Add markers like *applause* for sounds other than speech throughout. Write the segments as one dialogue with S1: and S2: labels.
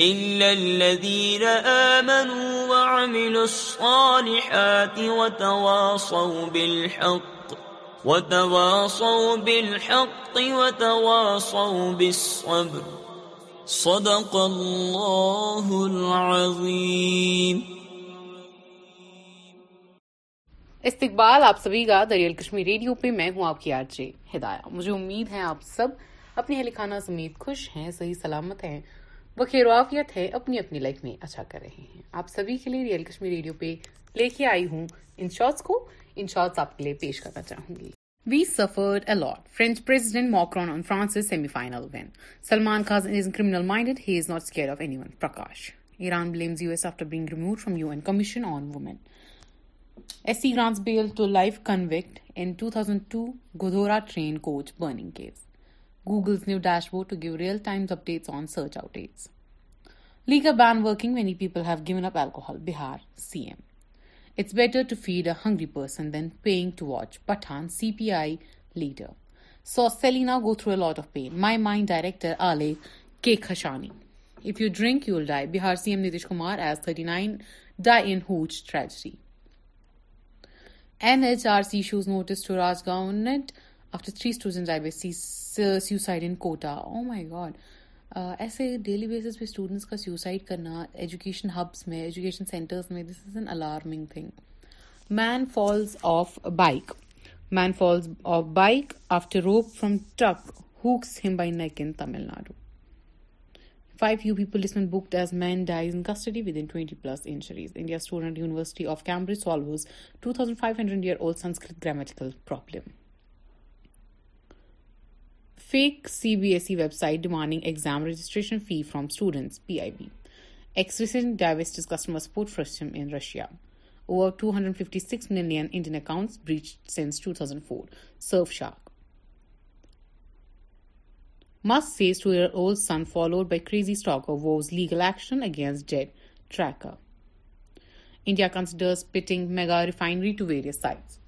S1: إلا الذين آمنوا وعملوا الصالحات وتواصوا وتواصوا وتواصوا بالحق بالحق بالصبر صدق الله العظيم
S2: استقبال آپ سبھی کا دریال کشمیر ریڈیو پہ میں ہوں آپ کی آج ہدایہ مجھے امید ہے آپ سب اپنے اہل خانہ سمیت خوش ہیں صحیح سلامت ہیں وہ خیروافیت ہے اپنی اپنی لائف میں اچھا کر رہے ہیں آپ سبھی ریئل کشمیر ریڈیو پہ لے کے آئی ہوں ان ان شارٹس شارٹس کو آپ کے لیے پیش کرنا چاہوں گی وی in 2002 Godhora train coach burning case Google's new dashboard to give real-time updates on search outdates. Liquor ban working, many people have given up alcohol, Bihar CM. It's better to feed a hungry person than paying to watch, Pathan CPI leader. Saw Selena go through a lot of pain. My Mind director Ale K. Khashani. If you drink, you'll die. Bihar CM Nitish Kumar as 39 die in hooch tragedy. NHRC issues notice to Rajgarh after 3 students die by suicide in Kota oh my God ایسے daily basis پہ students کا suicide کرنا education hubs میں education centres میں this is an alarming thing man falls off bike man falls off bike after rope hooks tick by neck in Tamil Nadu five U P police man book as man dies in custody with in twenty plus injuries India student University of Cambridge solves two thousand five hundred year old Sanskrit grammatical problem fake CBSE website demanding exam registration fee from students, PIB. Ex-Recent divested customer support system in Russia. Over 256 million Indian accounts breached since 2004. Surfshark. Musk says 2-year-old son followed by crazy stalker vows legal action against jet tracker. India considers pitting mega refinery to various sites.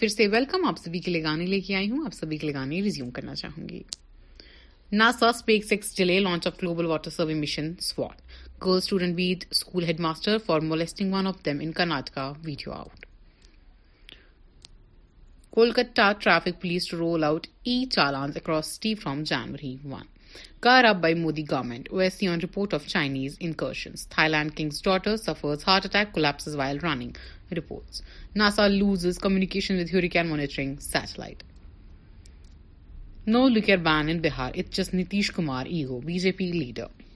S2: پھر سے welcome آپ سبھی کے لیے گانے لے کے آئی ہوں آپ کے لیے launch of global water survey mission girl student with school head master for molesting one of them انٹکا video out Kolkata traffic police to roll out e challans across city from January one کر اب بائی مواد government او ایسی on report of Chinese incursions Thailand king's daughter suffers heart attack collapse while رنگ report NASA loses communication can monitoring satellite no locker been انہار it's Nitish Kumar ego B J P leader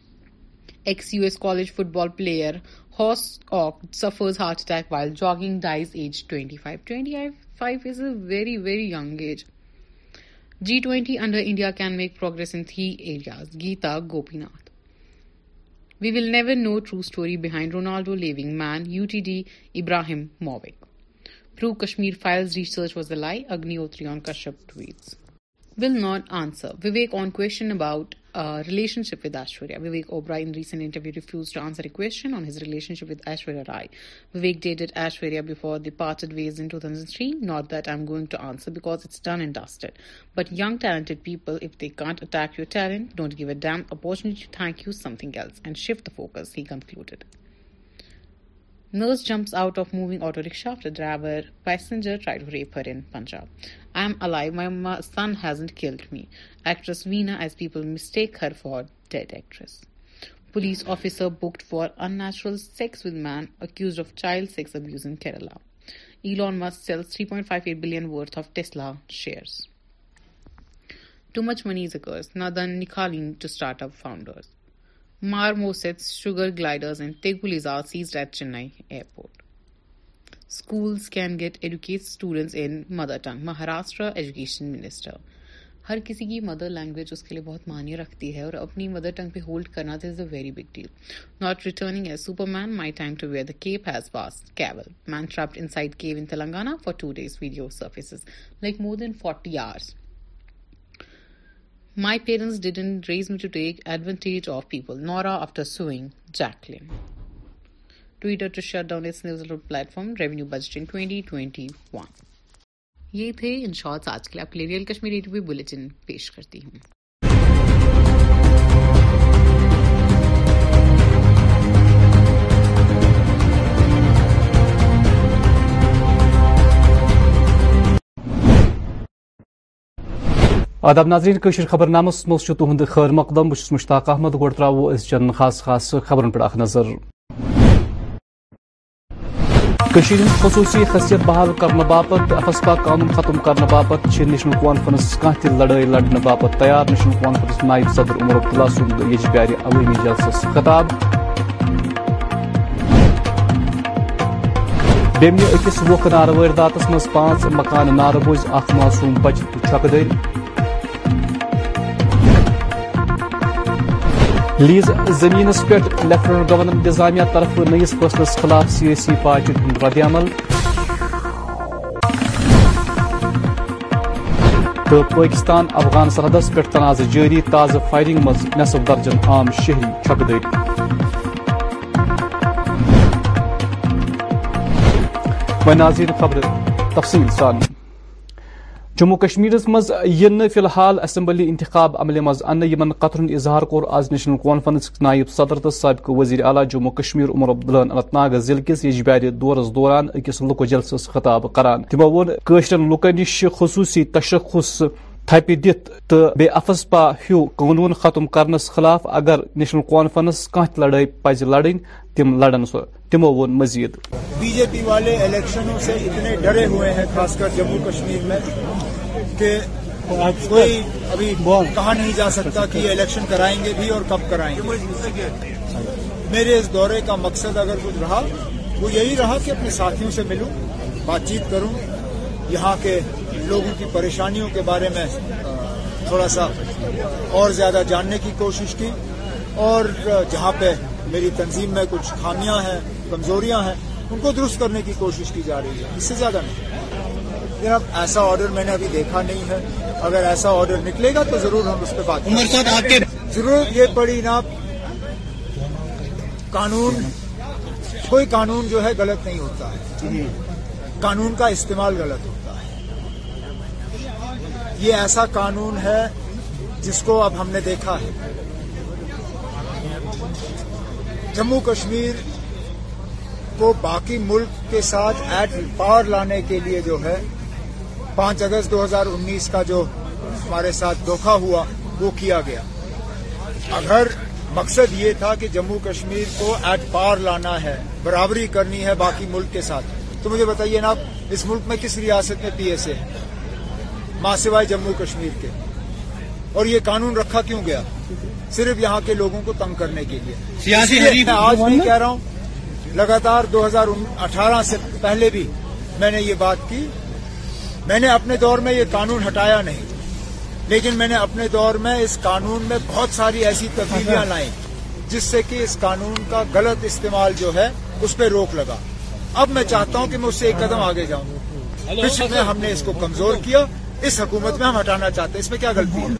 S2: ex U S college football player has آک suffers heart attack while jogging dies age twenty five twenties a very very young age G twenty under India can make progress in three areas Gita Gopinath we will never know true story behind Ronaldo leaving Man U T D Ibrahimovic pro Kashmir Files research was the lie Agnihotri on کشپ tweets will not answer Vivek on about relationship with Aishwarya. Vivek Oberoi in recent interview refused to answer a question on his relationship with Aishwarya Rai. Vivek dated Aishwarya before they parted ways in 2003. Not that I'm going to answer because it's done and dusted. But young talented people, if they can't attack your talent, don't give a damn opportunity to thank you something else and shift the focus, he concluded. Nurse jumps out of moving auto rickshaw after driver passenger tried to rape her in Punjab. I'm alive, my son hasn't killed me. Actress Veena, as people mistake her for dead actress. Police officer booked for unnatural sex with man accused of child sex abuse in Kerala. Elon Musk sells $3.58 billion worth of Tesla shares. Too much money is a curse. Nadan Nikalini to startup founders. marmosets, sugar gliders, and tegulis are seized at Chennai airport. Schools can get educate students in mother tongue. Maharashtra Education Minister. ہر کسی کی mother language اس کے لیے بہت معنی رکھتی ہے اور اپنی مدر ٹنگ پہ ہولڈ کرنا this a very big deal not returning as super main my time to wear the cap has Kewal man inside Q in Telangana for two days video services like more than forty forty my parents didn't raise me to take advantage of people Nora after swing Twitter to shut down news platform revenue twenty twenty one یہ تھے in shorts آج کے کے لیے لیے آپ real Kashmir Kashmiri bulletin پیش کرتی ہوں ناظرین کشر خبر نامس تہد خیر مقدم بس مشتاق احمد اس چن خاص خاص خبر پہ اخ نظر خصوصی حیثیت بحال کرنے باپت افسپا قانون ختم کرنے باپت نیشنل کانفرنس کان تہ لڑائی لڑنے باپت تیار نیشنل کانفرنس نائب صدر عمر اللہ سارے عومی جلس جلسس خطاب بیم اکس وقت ناروات مز پانچ مکان نار بوز اخ معصوم بچ چھک دن لیز زمین لیفٹنٹ گورنر انتظامیہ طرف نئیس فصلس خلاف سیاسی پارٹی ہند رد عمل تو پاکستان افغان سرحدس پہ تنازع جاری تازہ فائرنگ مز نصف درجن عام شہری خبر تفصیل سان جموں کشمیرس مز ین فی الحال اسمبلی انتخاب عمل مز ان قطر ہند اظہار کور آز نیشنل کانفرنس نائب صدر تو سابق وزیر اعلیٰ جموں کشمیر عمر عبداللہ اللہ انت ناگ ضلع کس یشبار دورس دوران اکس لکو جلسہ خطابہ كران تن كشر لکن نش خصوصی تشخص تھپہ دت تو بی افسپا ہیو قانون ختم کرنس خلاف اگر نیشنل کانفرنس كہ لڑائی پز لڑن تم لڑن سو تمو وون مزید
S3: بی جے پی والے الیکشنوں سے اتنے ڈرے ہوئے ہیں خاص کر جموں کشمیر میں کہ کوئی ابھی کہا نہیں جا سکتا کہ الیکشن کرائیں گے بھی اور کب کرائیں گے میرے اس دورے کا مقصد اگر کچھ رہا وہ یہی رہا کہ اپنے ساتھیوں سے ملوں بات چیت کروں یہاں کے لوگوں کی پریشانیوں کے بارے میں تھوڑا سا اور زیادہ جاننے کی کوشش کی اور جہاں پہ میری تنظیم میں کچھ خامیاں ہیں کمزوریاں ہیں ان کو درست کرنے کی کوشش کی جا رہی ہے اس سے زیادہ نہیں ایسا آرڈر میں نے ابھی دیکھا نہیں ہے اگر ایسا آرڈر نکلے گا تو ضرور ہم اس پہ بات ضرور یہ پڑی نا کوئی قانون جو ہے غلط نہیں ہوتا ہے قانون کا استعمال غلط ہوتا ہے یہ ایسا قانون ہے جس کو اب ہم نے دیکھا ہے جموں کشمیر کو باقی ملک کے ساتھ ایٹ پار لانے کے لیے جو ہے پانچ اگست دو ہزار انیس کا جو ہمارے ساتھ دھوکہ ہوا وہ کیا گیا اگر مقصد یہ تھا کہ جموں کشمیر کو ایٹ پار لانا ہے برابری کرنی ہے باقی ملک کے ساتھ تو مجھے بتائیے نا اس ملک میں کس ریاست میں پی ایس اے ہے ماں سوائے جموں کشمیر کے اور یہ قانون رکھا کیوں گیا صرف یہاں کے لوگوں کو تنگ کرنے کے لیے سیاسی میں آج نہیں کہہ رہا ہوں لگاتار دو ہزار اٹھارہ سے پہلے بھی میں نے یہ بات کی میں نے اپنے دور میں یہ قانون ہٹایا نہیں لیکن میں نے اپنے دور میں اس قانون میں بہت ساری ایسی تبدیلیاں لائیں جس سے کہ اس قانون کا غلط استعمال جو ہے اس پہ روک لگا اب میں چاہتا ہوں کہ میں اس سے ایک قدم آگے جاؤں پچھلے میں ہم نے اس کو کمزور کیا اس حکومت میں ہم ہٹانا چاہتے ہیں اس میں کیا غلطی ہے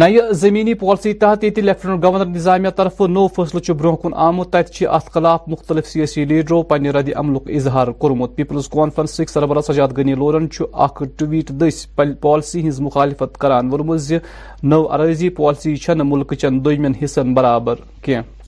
S2: نی زمینی پالسی تحت ییٚتہِ لینٹ گورنر نظامیہ طرفہٕ نوٚو فٲصلہٕ چھُ طرف کُن آمُت تَتہِ چھِ ات خلاف مُختٔلِف سیٲسی لیڈرو پنہ ردِ عملُک اِظہار کوٚرمُت پیپلز کانفرنسٕکۍ سربراہ سجاد غنی لورن ٹویٹ دٔسۍ پالسی ہٕنٛز مُخالفت کران ووٚنمُت زِ نٔو عرضی پالسی یھ مُلکہٕ چٮ۪ن دن حِصن برابر کینٛہہ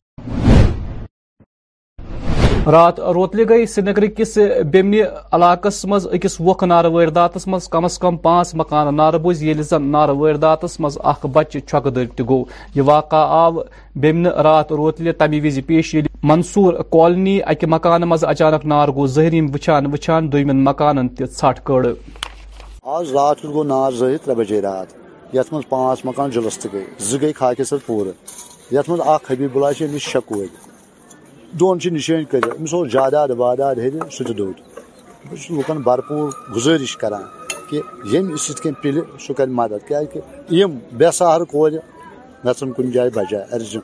S2: رات روتلی گئی سری نگر کس بیمنی علاقس مز اکس وق نار وردات مز کم از کم پانچ مکان نار بوز یل زن نار وردات مز اخ بچ چھک دب گو یہ واقعہ آو بیمن رات روتلی تمی وز پیش یل منصور کالنی اکہ مکان مز اچانک نار گو زہریم وچان وچان دویمن مکانن تی ژھٹ کڑ آج رات گو نار زہر ترے بجے رات یت مز پانچ مکان جلست گئی زگئی خاکے سر پور یت مز اخ حبیب بلاشی نش شکوئی دنچ نشت امس جادا وادات ہر سھرپور گزارش كران كہ یم سہ كر مدد كی بے سہار كور گھن كن جائیں بجائے ارجن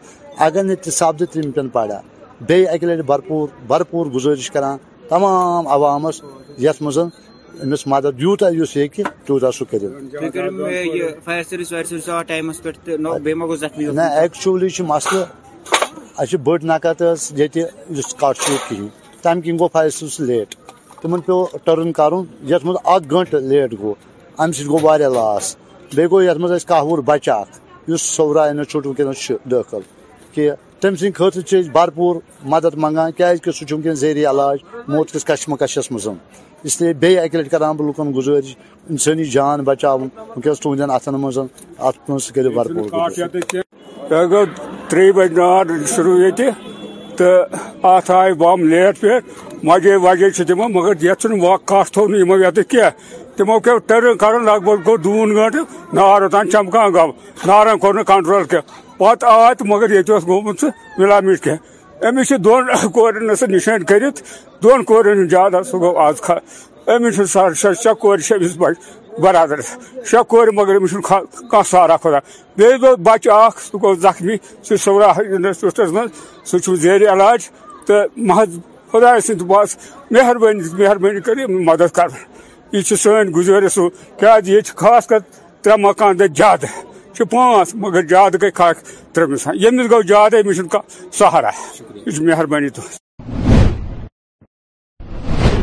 S2: اگر نیس سپد پڑا بیہ اكہ لہ بور گزارش كرانا تمام عوامس یت مز امس مدد یوتا اس یہ تیوتہ سہیل نیكچلی مسلہ اچھے بڑ نقد کٹ چوٹ کن گو فیصل لیٹ تمہن پی ٹرن کر گنٹ لیٹ گو سو سوا لاس بیو مزہ کہو ور بچہ اس صورا انسچوٹ ورک داخل کہ تم سھرپور مدد منگان کی وٕنکیٚن زیرِ علاج موت کس کشمہ کشس اس لیے بیٚیہِ اَکہِ لَٹہِ کَران بہٕ لُکَن گُزٲرِش اِنسٲنی جان بَچاوُن وٕنکیٚس تُہنٛدٮ۪ن اَتھَن منٛز اَتھ منٛز کٔرِو بھرپوٗر تۄہہِ گوٚو ترٛیٚیہِ بَجہِ نار شروٗع ییٚتہِ تہٕ اَتھ آیہِ بَم لیٹ پٮ۪ٹھ وجے وجے چھِ تِمو مگر یَتھ چھُنہٕ وق کَٹھ تھوٚو نہٕ یِمو ییٚتہِ کینٛہہ تِمو پیوٚو ٹٔرٕن کَرُن لگ بگ گوٚو دوٗن گٲنٛٹہٕ نار اوٚتام چَمکان گوٚو نارَن کوٚر نہٕ کَنٹرٛول کینٛہہ پَتہٕ آے تہٕ مگر ییٚتہِ اوس گوٚمُت سُہ مِلا میٖٹ کینٛہہ امس دون دون سہ نشان كرت دون كورن جادہ سہ گو آز آج امس ساڑھے شی كورش بچ برادر شی كور مگر أمس كا سارا خود بیس بچہ اخ س زخمی سورا انسپٹلس مجھ سو زیر علاج تو محض خدا ست بس مہربانی مہربانی کر مدد کر یہ سن گزشہ كی جی خاص کر ترے مکان دے زیادہ چھ پانچ مگر زیادہ گئی کھا ترے گسان یمس گو زیادہ امس کا سہارا یہ مہربانی تہ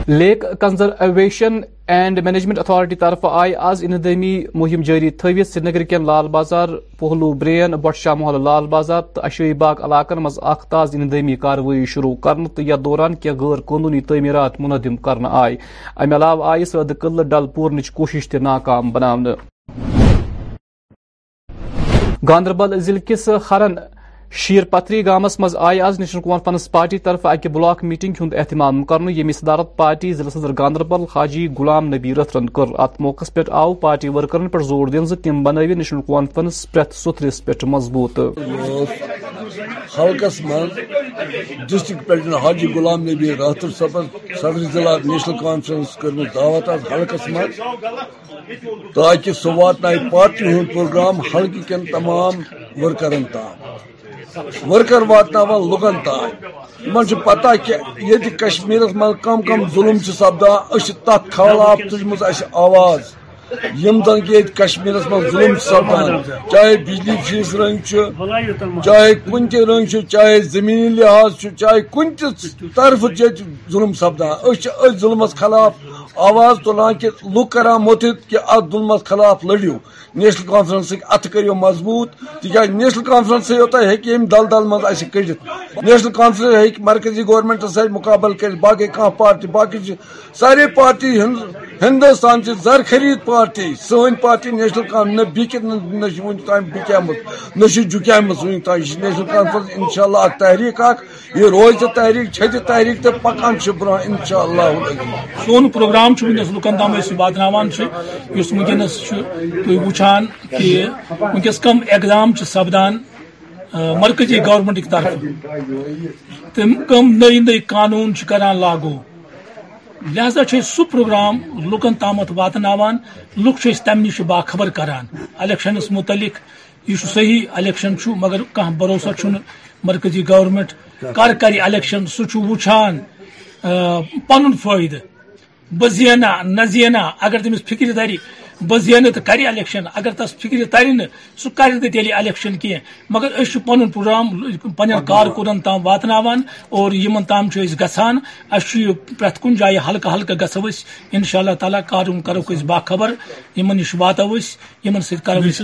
S2: lake conservation and management authority طرف آئی آز اندمی مہم جاری تھوت سری نگر کین لال بازار پہلو برین بٹ شاہ محل لال بازار تو اشوی باغ علاقن مز اخ تاز اندمی کاروائی شروع کرن تو یا دوران کی غیر قانونی تعمیرات منعدم کرنا آئی ام علاوہ آئی صد قلعہ ڈل پورنچ کوشش تہ ناکام بنا گاندربل ضلع کس خرن شیر پتری گامس مز آئی آز نیشنل کانفرنس پارٹی طرف اکہ بلاک میٹنگ ہند اہتمام کرنے یم صدارت
S4: پارٹی ضلع صدر گاندربل حاجی غلام نبی رتھرن کر ات موقع پہ آو پارٹی ورکرن پر زور دن تم بنو نیشنل کانفرنس پریت ستھرس پہ مضبوط حلقس مز ڈسٹرک پلیٹن حاجی غلام نبی راتھر صبح صدر ضلع نیشنل کانفرنس کرم دعوت آز حلقس مز تاکہ سہ وات پارٹی ہند پروگرام حلقہ کن تمام ورکرن تام ورکر واتن لکن تین تمہیر مجھ کم کم ظلم سے سپدان اچھے تک خالاف تجم آواز من ظلم سپدان چاہے بجلی فیس رنگ چاہے کن تہ چھو چاہے زمینی لحاظ چاہے کن چھو ظلم سپدان ظلمس خلاف آواز تلان کہ لوگ کرا متد کہ ات ظلم خلاف لڑو نیشنل ات کریو مضبوط تیز نیشنل ہے کہ ہم دل دل مزہ كڑ نیشنل کہ مرکزی گورنمنٹ سے مقابل کر باقی کان پارٹی باقی سارے پارٹی ہند ہندوستان زر خرید پارٹی سن پارٹی نیشنل نام ون تم یہ نیشنل کانفرنس شاء اللہ تحریک یہ اختی تحریک چھت تحریک تو پکان سون پروگرام ونکس لکن ونکس تھی وچان کہ ونکس کم اقدام سپدان مرکزی گورنمنٹ طرف تم کم نئی نئی قانون کران لاگو لہذا سہ پروگرام لکن تام واتن لکھ تمہ نش باخبر کران الیکشنس متعلق یہ صحیح الیکشن مگر کھانا بھروسہ چھ مرکزی گورنمنٹ کر کر الیکشن سہ وچان پن فائدہ بہ زینا نہ زینا اگر تمس فکر دری بہ زینے تو الیکشن اگر تس فکر تر نا سہ کر تیل الیکشن کی مگر اس پن پروگرام پن کارکن تام اور امن تام گسان اس پریت کن جائے ہلکہ ہلکہ گھو ان شاء اللہ تعالیٰ کارون کرو باخبر یمن نش وات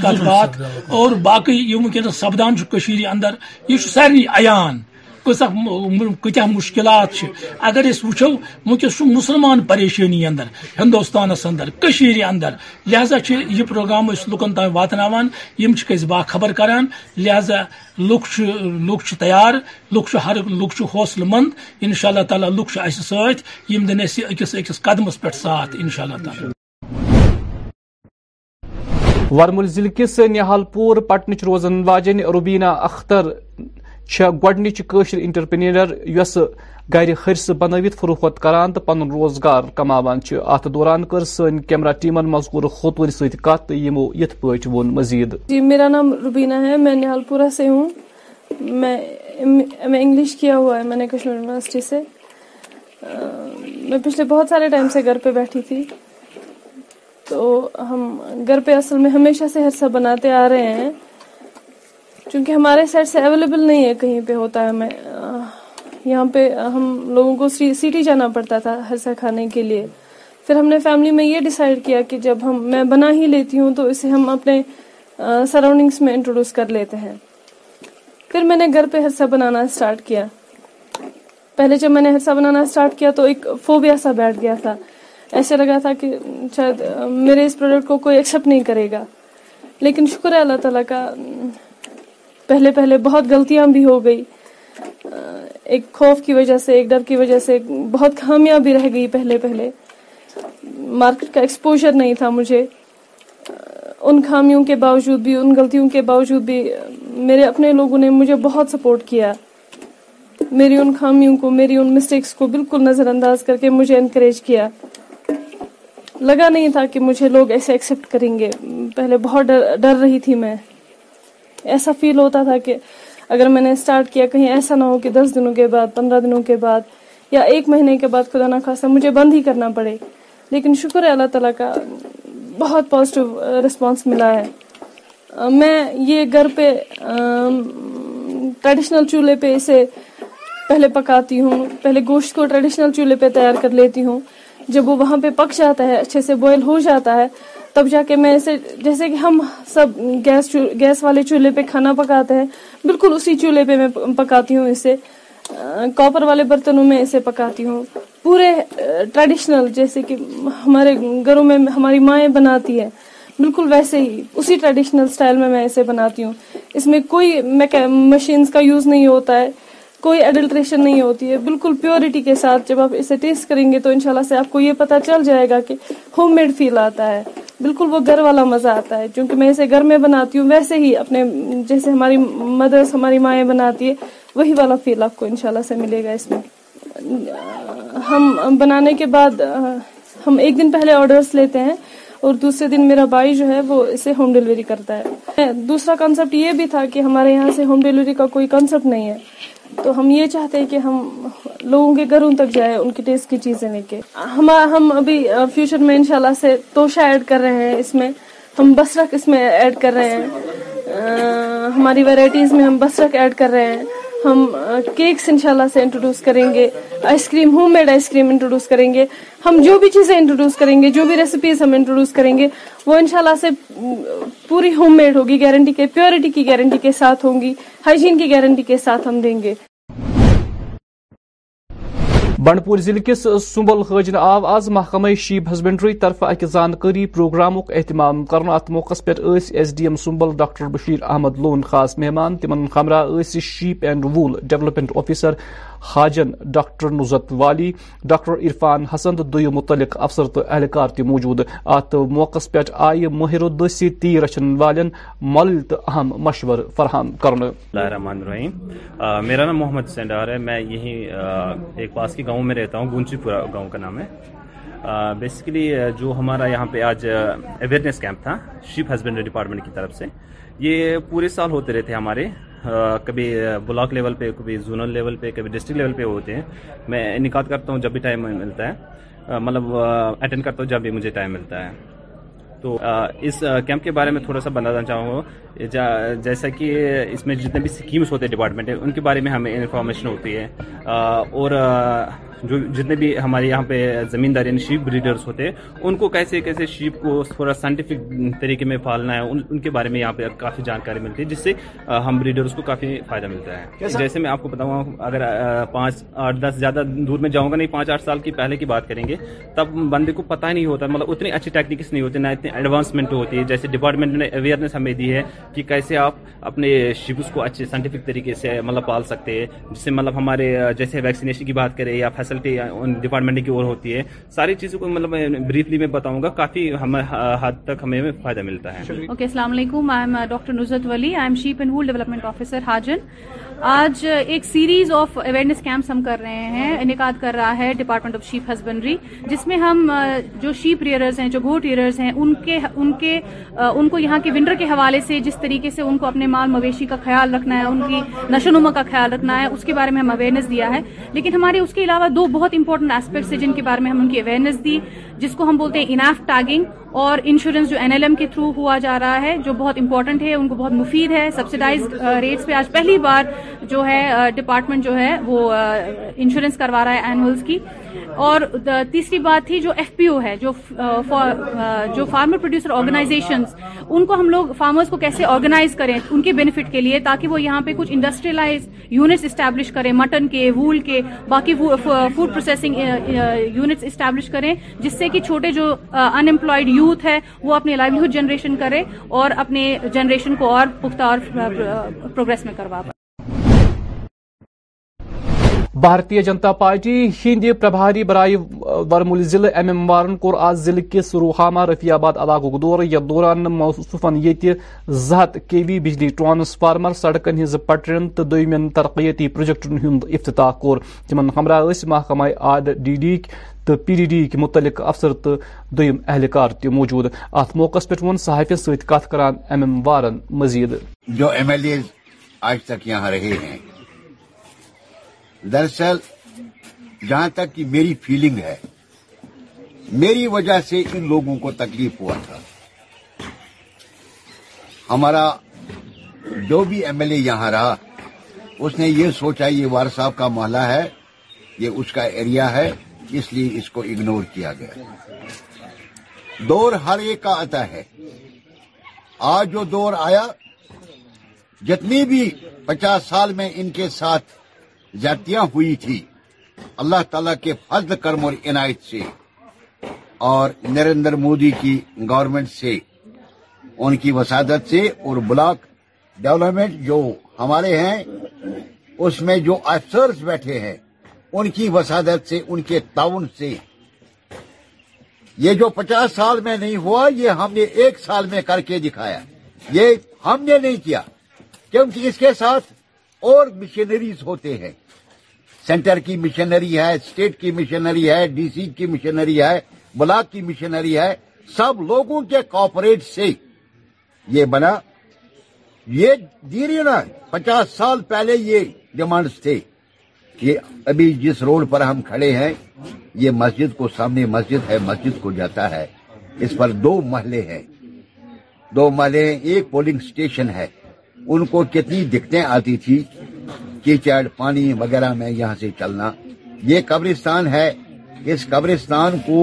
S4: بات اور باقی یہ ونکس سپدان اندر یہ سارے عیان كتہ مشکلات اگر اچھو ونکس مسلمان پریشانی اندر ہندوستانس اندر کشیر اندر لہذا یہ پروگرام تام لان واتن کس باخبر کران لہذا لیار لر لوصل مند انشاء اللہ تعالی اس ساتھ یم دن اکس اكس قدمس پہ ساتھ اشاء اللہ ورمل ضلع کس نہال پور پٹنچ روزن واجن روبینہ اختر گۄڈنِچ کٲشِر انٹرپرینر یۄس گرِ ہرسہ بنٲوِتھ فروخت کران تو پن روزگار کما چھِ ات دوران کر سٲنۍ کیمرہ ٹیمن یِتھ پٲٹھۍ ووٚن مزید جی میرا نام روبینا ہے میں نہال پورہ سے ہوں میں انگلش کیا ہوا ہے میں نے کشمیر یونیورسٹی سے میں پچھلے بہت سارے ٹائم سے گھر پہ بیٹھی تھی تو ہم گھر پہ اصل میں ہمیشہ سے ہر بناتے آ رہے ہیں چونکہ ہمارے سائڈ سے اویلیبل نہیں ہے کہیں پہ ہوتا ہے ہمیں یہاں پہ ہم لوگوں کو سٹی جانا پڑتا تھا حرسہ کھانے کے لیے پھر ہم نے فیملی میں یہ ڈیسائیڈ کیا کہ جب ہم میں بنا ہی لیتی ہوں تو اسے ہم اپنے سراؤنڈنگس میں انٹروڈیوس کر لیتے ہیں پھر میں نے گھر پہ ہر سا بنانا اسٹارٹ کیا پہلے جب میں نے حدسہ بنانا اسٹارٹ کیا تو ایک فوبیا سا بیٹھ گیا تھا ایسے لگا تھا کہ شاید میرے اس پروڈکٹ کو کوئی ایکسیپٹ نہیں کرے گا لیکن شکر ہے اللہ تعالیٰ کا پہلے پہلے بہت غلطیاں بھی ہو گئی ایک خوف کی وجہ سے ایک ڈر کی وجہ سے بہت خامیاں بھی رہ گئی پہلے پہلے مارکیٹ کا ایکسپوجر نہیں تھا مجھے ان خامیوں کے باوجود بھی ان غلطیوں کے باوجود بھی میرے اپنے لوگوں نے مجھے بہت سپورٹ کیا میری ان خامیوں کو میری ان مسٹیکس کو بالکل نظر انداز کر کے مجھے انکریج کیا لگا نہیں تھا کہ مجھے لوگ ایسے ایکسیپٹ کریں گے پہلے بہت ڈر رہی تھی میں ایسا فیل ہوتا تھا کہ اگر میں نے اسٹارٹ کیا کہیں ایسا نہ ہو کہ دس دنوں کے بعد پندرہ دنوں کے بعد یا ایک مہینے کے بعد خدا نہ خاصا مجھے بند ہی کرنا پڑے لیکن شکر ہے اللہ تعالیٰ کا بہت پازیٹیو رسپانس ملا ہے میں یہ گھر پہ ٹریڈیشنل چولہے پہ اسے پہلے پکاتی ہوں پہلے گوشت کو ٹریڈیشنل چولہے پہ تیار کر لیتی ہوں جب وہ وہاں پہ پک جاتا ہے اچھے سے بوائل ہو جاتا ہے تب جا کے میں اسے جیسے کہ ہم سب گیس گیس والے چولہے پہ کھانا پکاتے ہیں بالکل اسی چولہے پہ میں پکاتی ہوں اسے کاپر والے برتنوں میں اسے پکاتی ہوں پورے ٹریڈیشنل جیسے کہ ہمارے گھروں میں ہماری مائیں بناتی ہے بالکل ویسے ہی اسی ٹریڈیشنل سٹائل میں میں اسے بناتی ہوں اس میں کوئی مشینز کا یوز نہیں ہوتا ہے کوئی ایڈلٹریشن نہیں ہوتی ہے بالکل پیورٹی کے ساتھ جب آپ اسے ٹیسٹ کریں گے تو انشاءاللہ سے آپ کو یہ پتہ چل جائے گا کہ ہوم میڈ فیل آتا ہے بالکل وہ گھر والا مزہ آتا ہے چونکہ میں اسے گھر میں بناتی ہوں ویسے ہی اپنے جیسے ہماری مدرس ہماری مائیں بناتی ہے وہی والا فیل آپ کو انشاءاللہ سے ملے گا اس میں ہم بنانے کے بعد ہم ایک دن پہلے آرڈرز لیتے ہیں اور دوسرے دن میرا بھائی جو ہے وہ اسے ہوم ڈلیوری کرتا ہے *laughs* دوسرا کنسپٹ یہ بھی تھا کہ ہمارے یہاں سے ہوم ڈیلیوری کا کوئی کنسپٹ نہیں ہے تو ہم یہ چاہتے ہیں کہ ہم لوگوں کے گھروں تک جائے ان کی ٹیسٹ کی چیزیں لے کے ہم ہم ابھی فیوچر میں انشاءاللہ سے توشا ایڈ کر رہے ہیں اس میں ہم بسرک اس میں ایڈ کر رہے ہیں ہماری ورائٹیز میں ہم بسرک ایڈ کر رہے ہیں ہم کیکس انشاءاللہ سے انٹروڈیوس کریں گے ice cream homemade ice cream introduce کریں گے ہم جو بھی چیزیں انٹروڈیوس کریں گے جو بھی ریسیپیز ہم انٹروڈیوس کریں گے وہ انشاءاللہ سے پوری ہوم میڈ ہوگی گارنٹی کے پیورٹی کی گارنٹی کے ساتھ ہوں گی ہائیجین کی گارنٹی کے ساتھ ہم دیں گے
S5: بنڈپور ضلع کس سمبل حاجن آو آز محکمہ شیپ ہسبینڈری طرف اکہ زانکاری پروگرام اہتمام ات موقع پہ S D M Sumbal doctor Bashir Ahmad Lone خاص مہمان تمن ہمراہ اس sheep and wool development officer Hajin doctor Nuzhat Wali doctor Irfan حسن تو متعلق افسر تو اہلکار تہ موجود ات موقع پہ آئی ماہر الدسی تی رچن مل تو اہم مشور فراہم
S6: کر گاؤں میں رہتا ہوں گونچی پورا گاؤں کا نام ہے بیسیکلی جو ہمارا یہاں پہ آج اویئرنیس کیمپ تھا شیپ ہسبینڈری ڈپارٹمنٹ کی طرف سے یہ پورے سال ہوتے رہتے ہمارے کبھی بلاک لیول پہ کبھی زونل لیول پہ کبھی ڈسٹرکٹ لیول پہ ہوتے ہیں میں نکات کرتا ہوں جب بھی ٹائم ملتا ہے مطلب اٹینڈ کرتا ہوں جب بھی مجھے ٹائم ملتا ہے تو اس کیمپ کے بارے میں تھوڑا سا بتانا چاہوں گا جیسا کہ اس میں جتنے بھی اسکیمس ہوتے ہیں ڈپارٹمنٹ ان کے بارے میں ہمیں انفارمیشن ہوتی ہے اور جو جتنے بھی ہمارے یہاں پہ زمینداری یعنی شیپ بریڈرز ہوتے ہیں ان کو کیسے کیسے شیپ کو تھوڑا سائنٹیفک طریقے میں پالنا ہے ان کے بارے میں یہاں پہ کافی جانکاری ملتی ہے جس سے ہم بریڈرز کو کافی فائدہ ملتا ہے جیسے میں آپ کو بتاؤں اگر پانچ آٹھ دس زیادہ دور میں جاؤں گا نہیں پانچ آٹھ سال کی پہلے کی بات کریں گے تب بندے کو پتہ نہیں ہوتا مطلب اتنی اچھی ٹیکنیکس نہیں ہوتی نہ اتنی ایڈوانسمنٹ ہوتی ہے جیسے ڈپارٹمنٹ نے اویئرنیس ہمیں دی ہے کہ کیسے آپ اپنے شیپس کو اچھے سائنٹیفک طریقے سے مطلب پال سکتے ہیں جس سے مطلب ہمارے جیسے ویکسینیشن کی بات کریں یا فیسلٹی ڈپارٹمنٹ کی اور ہوتی ہے ساری چیزوں کو مطلب میں بریفلی میں بتاؤں گا کافی حد تک ہمیں فائدہ ملتا ہے
S7: اوکے السلام علیکم I am doctor Nusrat Wali I am sheep and wool development officer ہاجن آج ایک سیریز آف اویئرنیس کیمپس ہم کر رہے ہیں انعقاد کر رہا ہے ڈپارٹمنٹ آف شیپ ہسبینڈری جس میں ہم جو شیپ ریئرز ہیں جو گھوٹ ریئرز ہیں ان کو یہاں کے ونڈر کے حوالے سے جس طریقے سے ان کو اپنے مال مویشی کا خیال رکھنا ہے ان کی نما کا خیال رکھنا ہے اس کے بارے میں ہم اویئرنیس دیا ہے لیکن ہمارے اس کے علاوہ دو بہت امپورٹنٹ اسپیکٹس ہیں جن کے بارے میں ہم ان کی اویئرنیس دی جس کو ہم بولتے ہیں انیف ٹاگنگ اور انشورنس جو این ایل ایم کے تھرو ہوا جا رہا ہے جو بہت امپورٹنٹ ہے ان کو بہت مفید ہے سبسیڈائز ریٹس uh, پہ آج پہلی بار جو ہے ڈپارٹمنٹ uh, جو ہے وہ انشورنس uh, کروا رہا ہے اینولس کی اور تیسری بات تھی جو ایف پی او ہے جو فارمر پروڈیوسر آرگنائزیشنز ان کو ہم لوگ فارمرز کو کیسے آرگنائز کریں ان کے بینیفٹ کے لیے تاکہ وہ یہاں پہ کچھ انڈسٹریلائز یونٹس اسٹیبلش کریں مٹن کے وول کے باقی فوڈ پروسیسنگ یونٹس اسٹیبلش کریں جس سے کہ چھوٹے جو انمپلائڈ یوتھ ہے وہ اپنے لائیولیہڈ جنریشن کرے اور اپنے جنریشن کو اور پختہ اور پروگرس میں کروا پائے
S5: بھارتی جنتا پارٹی ہند پربھاری برائے ورمول ضلع ایم ایم وارن کور ضلع کس روحامہ رفی آباد علاقہ دور یتھ دوران کے وی بجلی ٹرانسفارمر سڑکن ہز پٹرین تو دن ترقیتی پروجیکٹن ہند افتتاح کور تم ہمراہ محکمہ آر ڈی ڈی تو پی ڈی ڈی کے متعلق افسر تو دم اہلکار موجود ات موقع پہ وحافی ست وارن مزید جو ایم ایل آج تک یہاں
S8: رہے ہیں دراصل جہاں تک کہ میری فیلنگ ہے میری وجہ سے ان لوگوں کو تکلیف ہوا تھا ہمارا جو بھی ایم ایل اے یہاں رہا اس نے یہ سوچا یہ وار صاحب کا محلہ ہے یہ اس کا ایریا ہے اس لیے اس کو اگنور کیا گیا دور ہر ایک کا آتا ہے آج جو دور آیا جتنی بھی پچاس سال میں ان کے ساتھ زیادتیاں ہوئی تھی اللہ تعالیٰ کے فضل کرم اور عنایت سے اور نریندر مودی کی گورنمنٹ سے ان کی وسادت سے اور بلاک ڈیولپمنٹ جو ہمارے ہیں اس میں جو افسرز بیٹھے ہیں ان کی وسادت سے ان کے تاؤن سے یہ جو پچاس سال میں نہیں ہوا یہ ہم نے ایک سال میں کر کے دکھایا یہ ہم نے نہیں کیا کیونکہ اس کے ساتھ اور مشینریز ہوتے ہیں سینٹر کی مشنری ہے اسٹیٹ کی مشنری ہے ڈی سی کی مشنری ہے بلاک کی مشنری ہے سب لوگوں کے کوپریٹ سے یہ بنا یہ دیری نا پچاس سال پہلے یہ ڈیمانڈ تھے کہ ابھی جس روڈ پر ہم کھڑے ہیں یہ مسجد کو سامنے مسجد ہے مسجد کو جاتا ہے اس پر دو محلے ہیں دو محلے ہیں ایک پولنگ سٹیشن ہے ان کو کتنی دقتیں آتی تھی کیچڑ پانی وغیرہ میں یہاں سے چلنا یہ قبرستان ہے اس قبرستان کو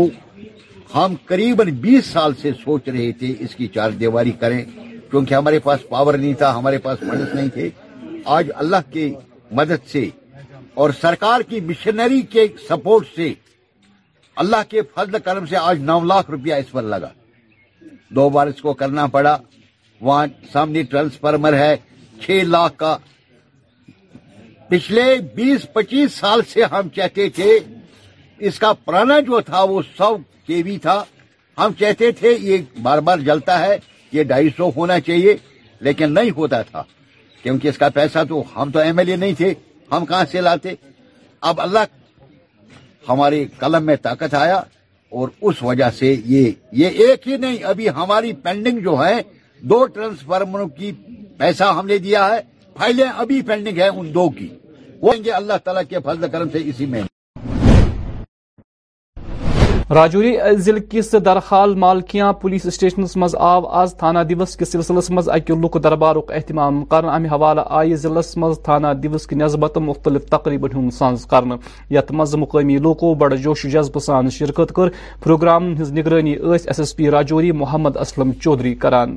S8: ہم قریب بیس سال سے سوچ رہے تھے اس کی چار دیواری کریں کیونکہ ہمارے پاس پاور نہیں تھا ہمارے پاس مدد نہیں تھے آج اللہ کی مدد سے اور سرکار کی مشنری کے سپورٹ سے اللہ کے فضل کرم سے آج نو لاکھ روپیہ اس پر لگا دو بار اس کو کرنا پڑا وہاں سامنے ٹرانسفارمر ہے چھ لاکھ کا پچھلے بیس پچیس سال سے ہم کہتے تھے اس کا پرانا جو تھا وہ سو کے بھی تھا ہم کہتے تھے یہ بار بار جلتا ہے یہ ڈھائی سو ہونا چاہیے لیکن نہیں ہوتا تھا کیونکہ اس کا پیسہ تو ہم تو ایم ایل اے نہیں تھے ہم کہاں سے لاتے اب اللہ ہمارے قلم میں طاقت آیا اور اس وجہ سے یہ یہ ایک ہی نہیں ابھی ہماری پینڈنگ جو ہے دو ٹرانسفارمروں کی پیسہ ہم نے دیا ہے فائلیں ابھی پینڈنگ ہے ان دو کی گے اللہ تعالیٰ کے فضل کرم سے اسی میں
S5: راجوری ضلع کس درخال مالکیاں پولیس اسٹیشنس مز آو آز تھانہ دیوس کس سلسلس مز اکہ لک دربار اہتمام کر حوالہ آئہ ضلع دیوس کی نسبت مختلف تقریباً یت مز مقامی لوکو بڑ جوش و سان شرکت کر پروگرامن ہز نگرانی S S P Rajouri Mohammad Aslam چودری کران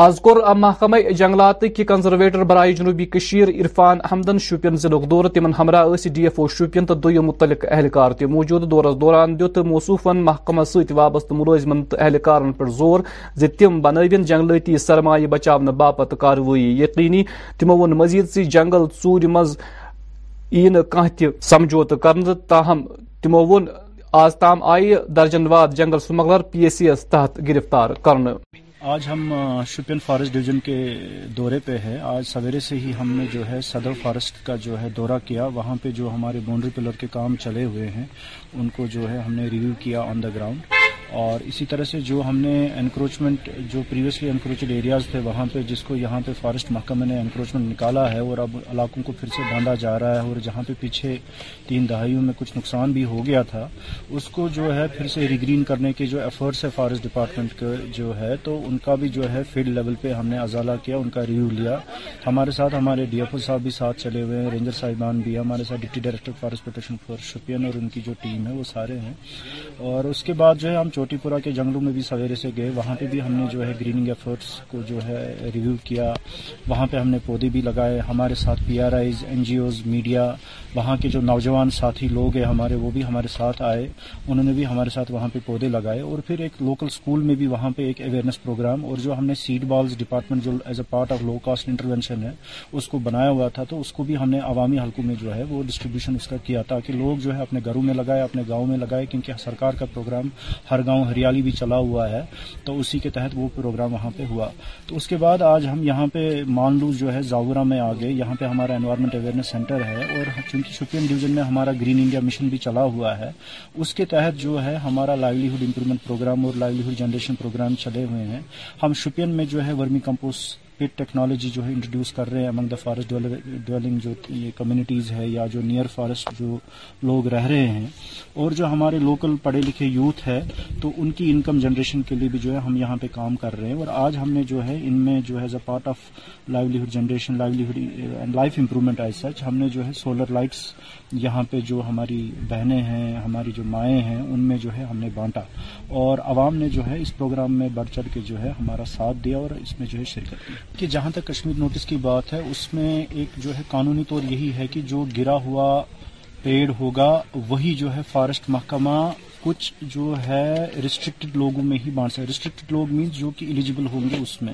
S5: آز کور محکمہ جنگلات کنزرویٹر برائے جنوبی کشیر عرفان احمدن شوپین ضلع دور تم ہم ڈی ایف او شوپین تو دم متعلق اہلکار اہلكار توجودہ دورس دوران دت موصوفن محکمہ ست وابستہ ملازمن تو اہلکارن پھر زور زم بنوین جنگلتی سرمایہ بچا باپت كاروی یقینی تمو مزید سی جنگل ٹور می نی تہ سمجھوتہ كرنے تاہم تمو آز تام آئہ درجن واد جنگل smuggler P S C S تحت گرفتار كر
S9: آج ہم شوپین فارسٹ ڈویژن کے دورے پہ ہے آج سویرے سے ہی ہم نے جو ہے صدر فارسٹ کا جو ہے دورہ کیا وہاں پہ جو ہمارے باؤنڈری پلر کے کام چلے ہوئے ہیں ان کو جو ہے ہم نے ریویو کیا آن دا گراؤنڈ اور اسی طرح سے جو ہم نے انکروچمنٹ جو پریویسلی انکروچڈ ایریاز تھے وہاں پہ جس کو یہاں پہ فارسٹ محکمہ نے انکروچمنٹ نکالا ہے اور اب علاقوں کو پھر سے باندھا جا رہا ہے اور جہاں پہ پیچھے تین دہائیوں میں کچھ نقصان بھی ہو گیا تھا اس کو جو ہے پھر سے ریگرین کرنے کے جو ایفرٹس ہے فارسٹ ڈپارٹمنٹ کے جو ہے تو ان کا بھی جو ہے فیلڈ لیول پہ ہم نے ازالہ کیا ان کا ریویو لیا ہمارے ساتھ ہمارے ڈی ایف او صاحب بھی ساتھ چلے ہوئے ہیں رینجر صاحبان بھی ہمارے ساتھ deputy director forest protection four Shopian اور ان کی جو ٹیم ہے وہ سارے ہیں اور اس کے بعد جو ہے ہم چوٹی پورا کے جنگلوں میں بھی سویرے سے گئے وہاں پہ بھی ہم نے جو ہے گریننگ ایفرٹس کو جو ہے ریویو کیا وہاں پہ ہم نے پودے بھی لگائے ہمارے ساتھ P R Is N G Os media وہاں کے جو نوجوان ساتھی لوگ ہیں ہمارے وہ بھی ہمارے ساتھ آئے انہوں نے بھی ہمارے ساتھ وہاں پہ پودے لگائے اور پھر ایک لوکل اسکول میں بھی وہاں پہ ایک اویئرنیس پروگرام اور جو ہم نے سیڈ بالز ڈپارٹمنٹ جو as a part of low cost intervention ہے اس کو بنایا ہوا تھا تو اس کو بھی ہم نے عوامی حلقوں میں جو ہے وہ ڈسٹریبیوشن اس کا کیا تاکہ لوگ جو ہے اپنے گھروں میں لگائے اپنے گاؤں میں لگائے کیونکہ سرکار کا پروگرام ہر گاؤں گاؤں ہریالی بھی چلا ہوا ہے تو اسی کے تحت وہ پروگرام وہاں پہ ہوا تو اس کے بعد آج ہم یہاں پہ مانلوز جو ہے زاورا میں آگے پہ ہمارا انوائرمنٹ اویئرنس سینٹر ہے اور چونکہ شوپین ڈویژن میں ہمارا گرین انڈیا مشن بھی چلا ہوا ہے اس کے تحت جو ہے ہمارا لائیولیہڈ امپرومنٹ پروگرام اور لائیولیہڈ جنریشن پروگرام چلے ہوئے ہیں ہم شوپین میں جو ہے ورمی کمپوس پٹ ٹیکنالوجی جو ہے انٹروڈیوس کر رہے ہیں امنگ دا فارسٹ ڈویلنگ جو کمیونٹیز ہے یا جو نیئر فارسٹ جو لوگ رہ رہے ہیں اور جو ہمارے لوکل پڑھے لکھے یوتھ ہے تو ان کی انکم جنریشن کے لیے بھی جو ہے ہم یہاں پہ کام کر رہے ہیں اور آج ہم نے جو ہے ان میں جو ہے as a part of livelihood generation livelihood and life improvement آئی سچ ہم نے جو ہے سولر لائٹس یہاں پہ جو ہماری بہنیں ہیں ہماری جو مائیں ہیں ان میں جو ہے ہم نے بانٹا اور عوام نے جو ہے اس پروگرام میں بڑھ چڑھ کے جو ہے ہمارا ساتھ دیا اور اس میں جو ہے شرکت کی کہ جہاں تک کشمیر نوٹس کی بات ہے اس میں ایک جو ہے قانونی طور یہی ہے کہ جو گرا ہوا پیڑ ہوگا وہی جو ہے فارسٹ محکمہ کچھ جو ہے ریسٹرکٹڈ لوگوں میں ہی بانٹ سکے ریسٹرکٹڈ لوگ مینس جو کہ ایلیجیبل ہوں گے اس میں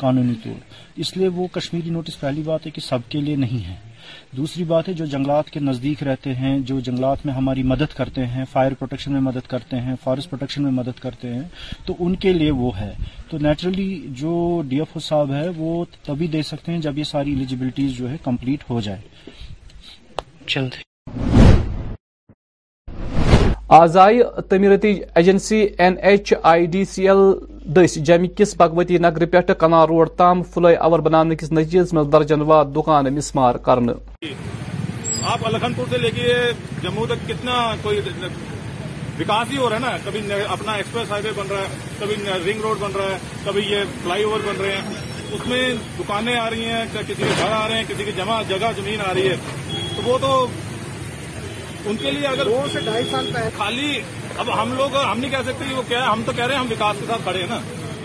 S9: قانونی طور اس لیے وہ کشمیری نوٹس پہلی بات ہے کہ سب کے لیے نہیں ہے دوسری بات ہے جو جنگلات کے نزدیک رہتے ہیں جو جنگلات میں ہماری مدد کرتے ہیں فائر پروٹیکشن میں مدد کرتے ہیں فارسٹ پروٹیکشن میں مدد کرتے ہیں تو ان کے لیے وہ ہے تو نیچرلی جو ڈی ایف او صاحب ہے وہ تبھی دے سکتے ہیں جب یہ ساری ایلیجیبلٹیز جو ہے کمپلیٹ ہو جائے چلتے
S5: آزائی تعمیرتی agency N H I D C L دس جم کس بھگوتی نگر پیٹ کنا روڈ تام فلائی اوور بنانے کس نزیز میں درجن وار دکان مسمار کرنا
S10: آپ الکھن پور سے لے کے جموں تک کتنا کوئی وکاس ہی ہو رہا ہے نا کبھی اپنا ایکسپریس ہائی وے بن رہا ہے کبھی رنگ روڈ بن رہا ہے کبھی یہ فلائی اوور بن رہے ہیں اس میں دکانیں آ رہی ہیں کسی کے گھر آ رہے ہیں کسی کی جمع جگہ زمین آ رہی ہے تو وہ تو ان کے لیے اگر دو سے ڈھائی سال پہلے خالی اب ہم لوگ ہم نہیں کہہ سکتے کہ وہ کیا ہے ہم تو کہہ رہے ہیں ہم وکاس کے ساتھ کھڑے ہیں نا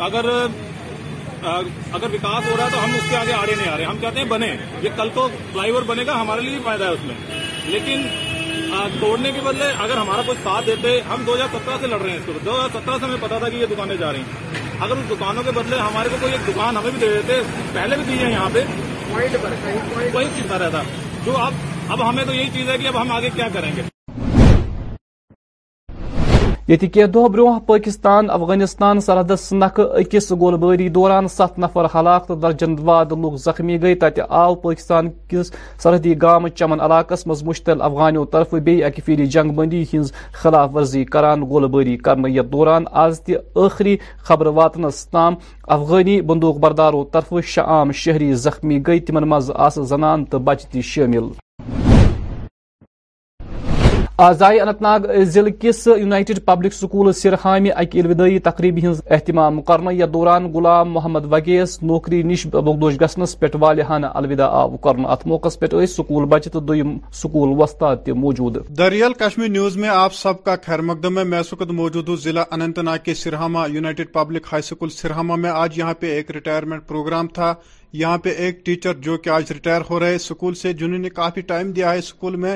S10: اگر اگر وکاس ہو رہا ہے تو ہم اس کے آگے آڑے نہیں آ رہے ہم کہتے ہیں بنے یہ کل تو فلائی اوور بنے گا ہمارے لیے فائدہ ہے اس میں لیکن توڑنے کے بدلے اگر ہمارا کوئی ساتھ دیتے ہم دو ہزار سترہ سے لڑ رہے ہیں اس کو دو ہزار سترہ سے ہمیں پتا تھا کہ یہ دکانیں جا رہی ہیں اگر اس دکانوں کے بدلے ہمارے کو کوئی ایک دکان ہمیں بھی دے دیتے پہلے بھی دی ہے یہاں پہ چیز کا رہتا جو اب اب ہمیں تو یہی چیز ہے کہ اب ہم آگے کیا کریں گے
S5: یہ کہ دہ بروہ پاکستان افغانستان سرحد نخہ اکس گولبری دوران ست نفر ہلاک تو درجن واد لوک زخمی گئے آو پاکستان کس سرحدی گام چمن علاقس مز مشتل افغانوں طرف بیری جنگ بندی ہز خلاف ورزی كران گولبری كرنے یتھ دوران آز تہ ٲخری خبر واتنس تام افغانی بندوق بردارو طرف شہ عام شہری زخمی گئی مز آس زنان تو بچہ تھی شامل آزائے انت ناگ ضلع کس یونائٹڈ پبلک سکول سرہامی اکہ الوداعی تقریبی ہز اہتمام کرنا یتھ دوران غلام محمد وگیس نوکری نش بغدوش گسنس پہ والحانہ الوداع آو کر ات موقع پہ سکول بچہ تو دم سکول وستاد تہ موجود
S11: دریال کشمیر نیوز میں آپ سب کا خیر مقدم ہے میں سکت موجود ہوں ضلع اننت ناگ کے Sirhama united public high school Sirhama میں آج یہاں پہ ایک ریٹائرمنٹ پروگرام تھا یہاں پہ ایک ٹیچر جو کہ آج ریٹائر ہو رہے اسکول سے جنہوں نے کافی ٹائم دیا ہے اسکول میں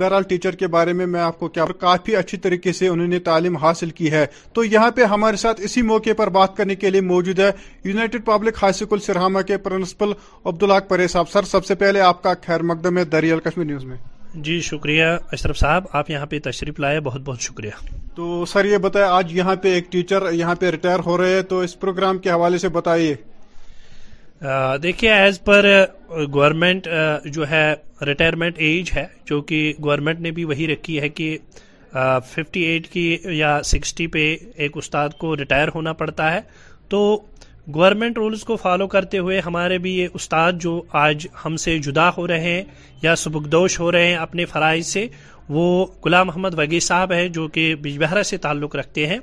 S11: بہرحال ٹیچر کے بارے میں میں آپ کو کیا کافی اچھی طریقے سے انہوں نے تعلیم حاصل کی ہے تو یہاں پہ ہمارے ساتھ اسی موقع پر بات کرنے کے لیے موجود ہے یونائٹڈ پبلک ہائی اسکول سرہاما کے پرنسپل عبدالحق پرے صاحب سر سب سے پہلے آپ کا خیر مقدم ہے دریال کشمیر نیوز میں جی
S12: شکریہ اشرف صاحب آپ یہاں پہ تشریف لائے بہت بہت
S11: شکریہ تو سر یہ بتائے آج یہاں پہ ایک ٹیچر یہاں پہ ریٹائر ہو رہے ہیں تو اس پروگرام کے حوالے سے بتائیے
S12: دیکھیے ایز پر گورنمنٹ جو ہے ریٹائرمنٹ ایج ہے جو کہ گورنمنٹ نے بھی وہی رکھی ہے کہ ففٹی ایٹ کی یا سکسٹی پہ ایک استاد کو ریٹائر ہونا پڑتا ہے تو گورنمنٹ رولز کو فالو کرتے ہوئے ہمارے بھی یہ استاد جو آج ہم سے جدا ہو رہے ہیں یا سبکدوش ہو رہے ہیں اپنے فرائض سے وہ غلام محمد وگی صاحب ہیں جو کہ بجبہرا سے تعلق رکھتے ہیں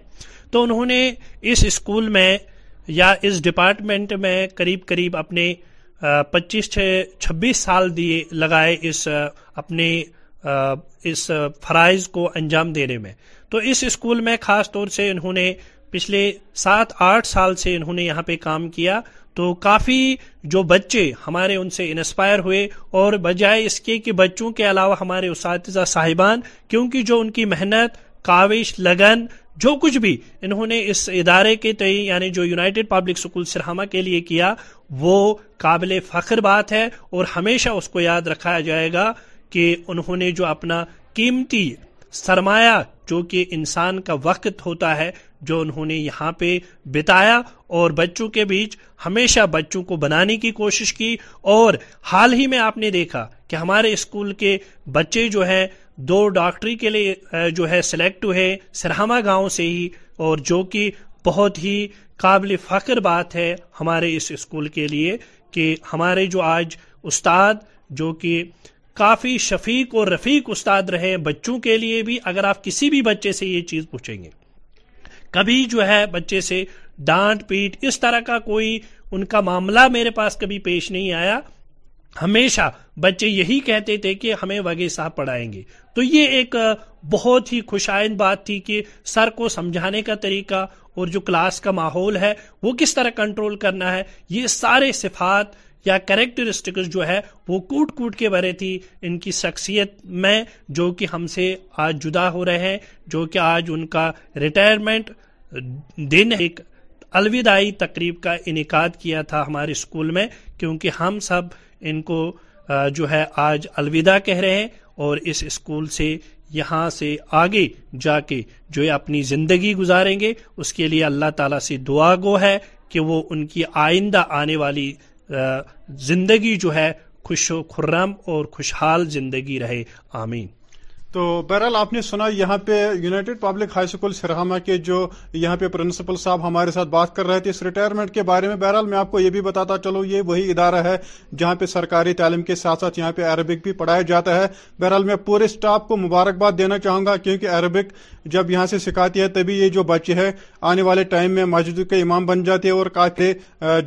S12: تو انہوں نے اس اسکول میں یا اس ڈپارٹمنٹ میں قریب قریب اپنے پچیس چھ چھبیس سال دیے لگائے اس اپنے اس فرائض کو انجام دینے میں تو اس اسکول میں خاص طور سے انہوں نے پچھلے سات آٹھ سال سے انہوں نے یہاں پہ کام کیا تو کافی جو بچے ہمارے ان سے انسپائر ہوئے اور بجائے اس کے کہ بچوں کے علاوہ ہمارے اساتذہ صاحبان کیونکہ جو ان کی محنت کاوش لگن جو کچھ بھی انہوں نے اس ادارے کے تئیں یعنی جو یونائٹڈ پبلک سکول سرہما کے لیے کیا وہ قابل فخر بات ہے اور ہمیشہ اس کو یاد رکھا جائے گا کہ انہوں نے جو اپنا قیمتی سرمایہ جو کہ انسان کا وقت ہوتا ہے جو انہوں نے یہاں پہ بتایا اور بچوں کے بیچ ہمیشہ بچوں کو بنانے کی کوشش کی اور حال ہی میں آپ نے دیکھا کہ ہمارے اسکول کے بچے جو ہیں دو ڈاکٹری کے لیے جو ہے سلیکٹ ہوئے سرہما گاؤں سے ہی اور جو کہ بہت ہی قابل فخر بات ہے ہمارے اس اسکول کے لیے کہ ہمارے جو آج استاد جو کہ کافی شفیق اور رفیق استاد رہے بچوں کے لیے بھی اگر آپ کسی بھی بچے سے یہ چیز پوچھیں گے کبھی جو ہے بچے سے ڈانٹ پیٹ اس طرح کا کوئی ان کا معاملہ میرے پاس کبھی پیش نہیں آیا ہمیشہ بچے یہی کہتے تھے کہ ہمیں وگے صاحب پڑھائیں گے تو یہ ایک بہت ہی خوشائن بات تھی کہ سر کو سمجھانے کا طریقہ اور جو کلاس کا ماحول ہے وہ کس طرح کنٹرول کرنا ہے یہ سارے صفات یا کریکٹرسٹکس جو ہے وہ کوٹ کوٹ کے بھرے تھی ان کی شخصیت میں جو کہ ہم سے آج جدا ہو رہے ہیں جو کہ آج ان کا ریٹائرمنٹ دن ایک الوداعی تقریب کا انعقاد کیا تھا ہمارے اسکول میں کیونکہ ہم سب ان کو جو ہے آج الوداع کہہ رہے ہیں اور اس اسکول سے یہاں سے آگے جا کے جو ہے اپنی زندگی گزاریں گے اس کے لیے اللہ تعالیٰ سے دعا گو ہے کہ وہ ان کی آئندہ آنے والی زندگی جو ہے خوش و خرم اور خوشحال زندگی رہے آمین تو بہرحال آپ نے سنا یہاں پہ یونائٹڈ پبلک ہائی اسکول سرہما کے جو یہاں پہ پرنسپل صاحب ہمارے ساتھ بات کر رہے تھے اس ریٹائرمنٹ کے بارے میں بہرحال میں آپ کو یہ بھی بتاتا چلو یہ وہی ادارہ ہے جہاں پہ سرکاری تعلیم کے ساتھ ساتھ یہاں پہ عربک بھی پڑھایا جاتا ہے بہرحال میں پورے اسٹاف کو مبارکباد دینا چاہوں گا کیونکہ عربک جب یہاں سے سکھاتی ہے تبھی یہ جو بچے ہے آنے والے ٹائم میں مسجد کے امام بن جاتے اور کافی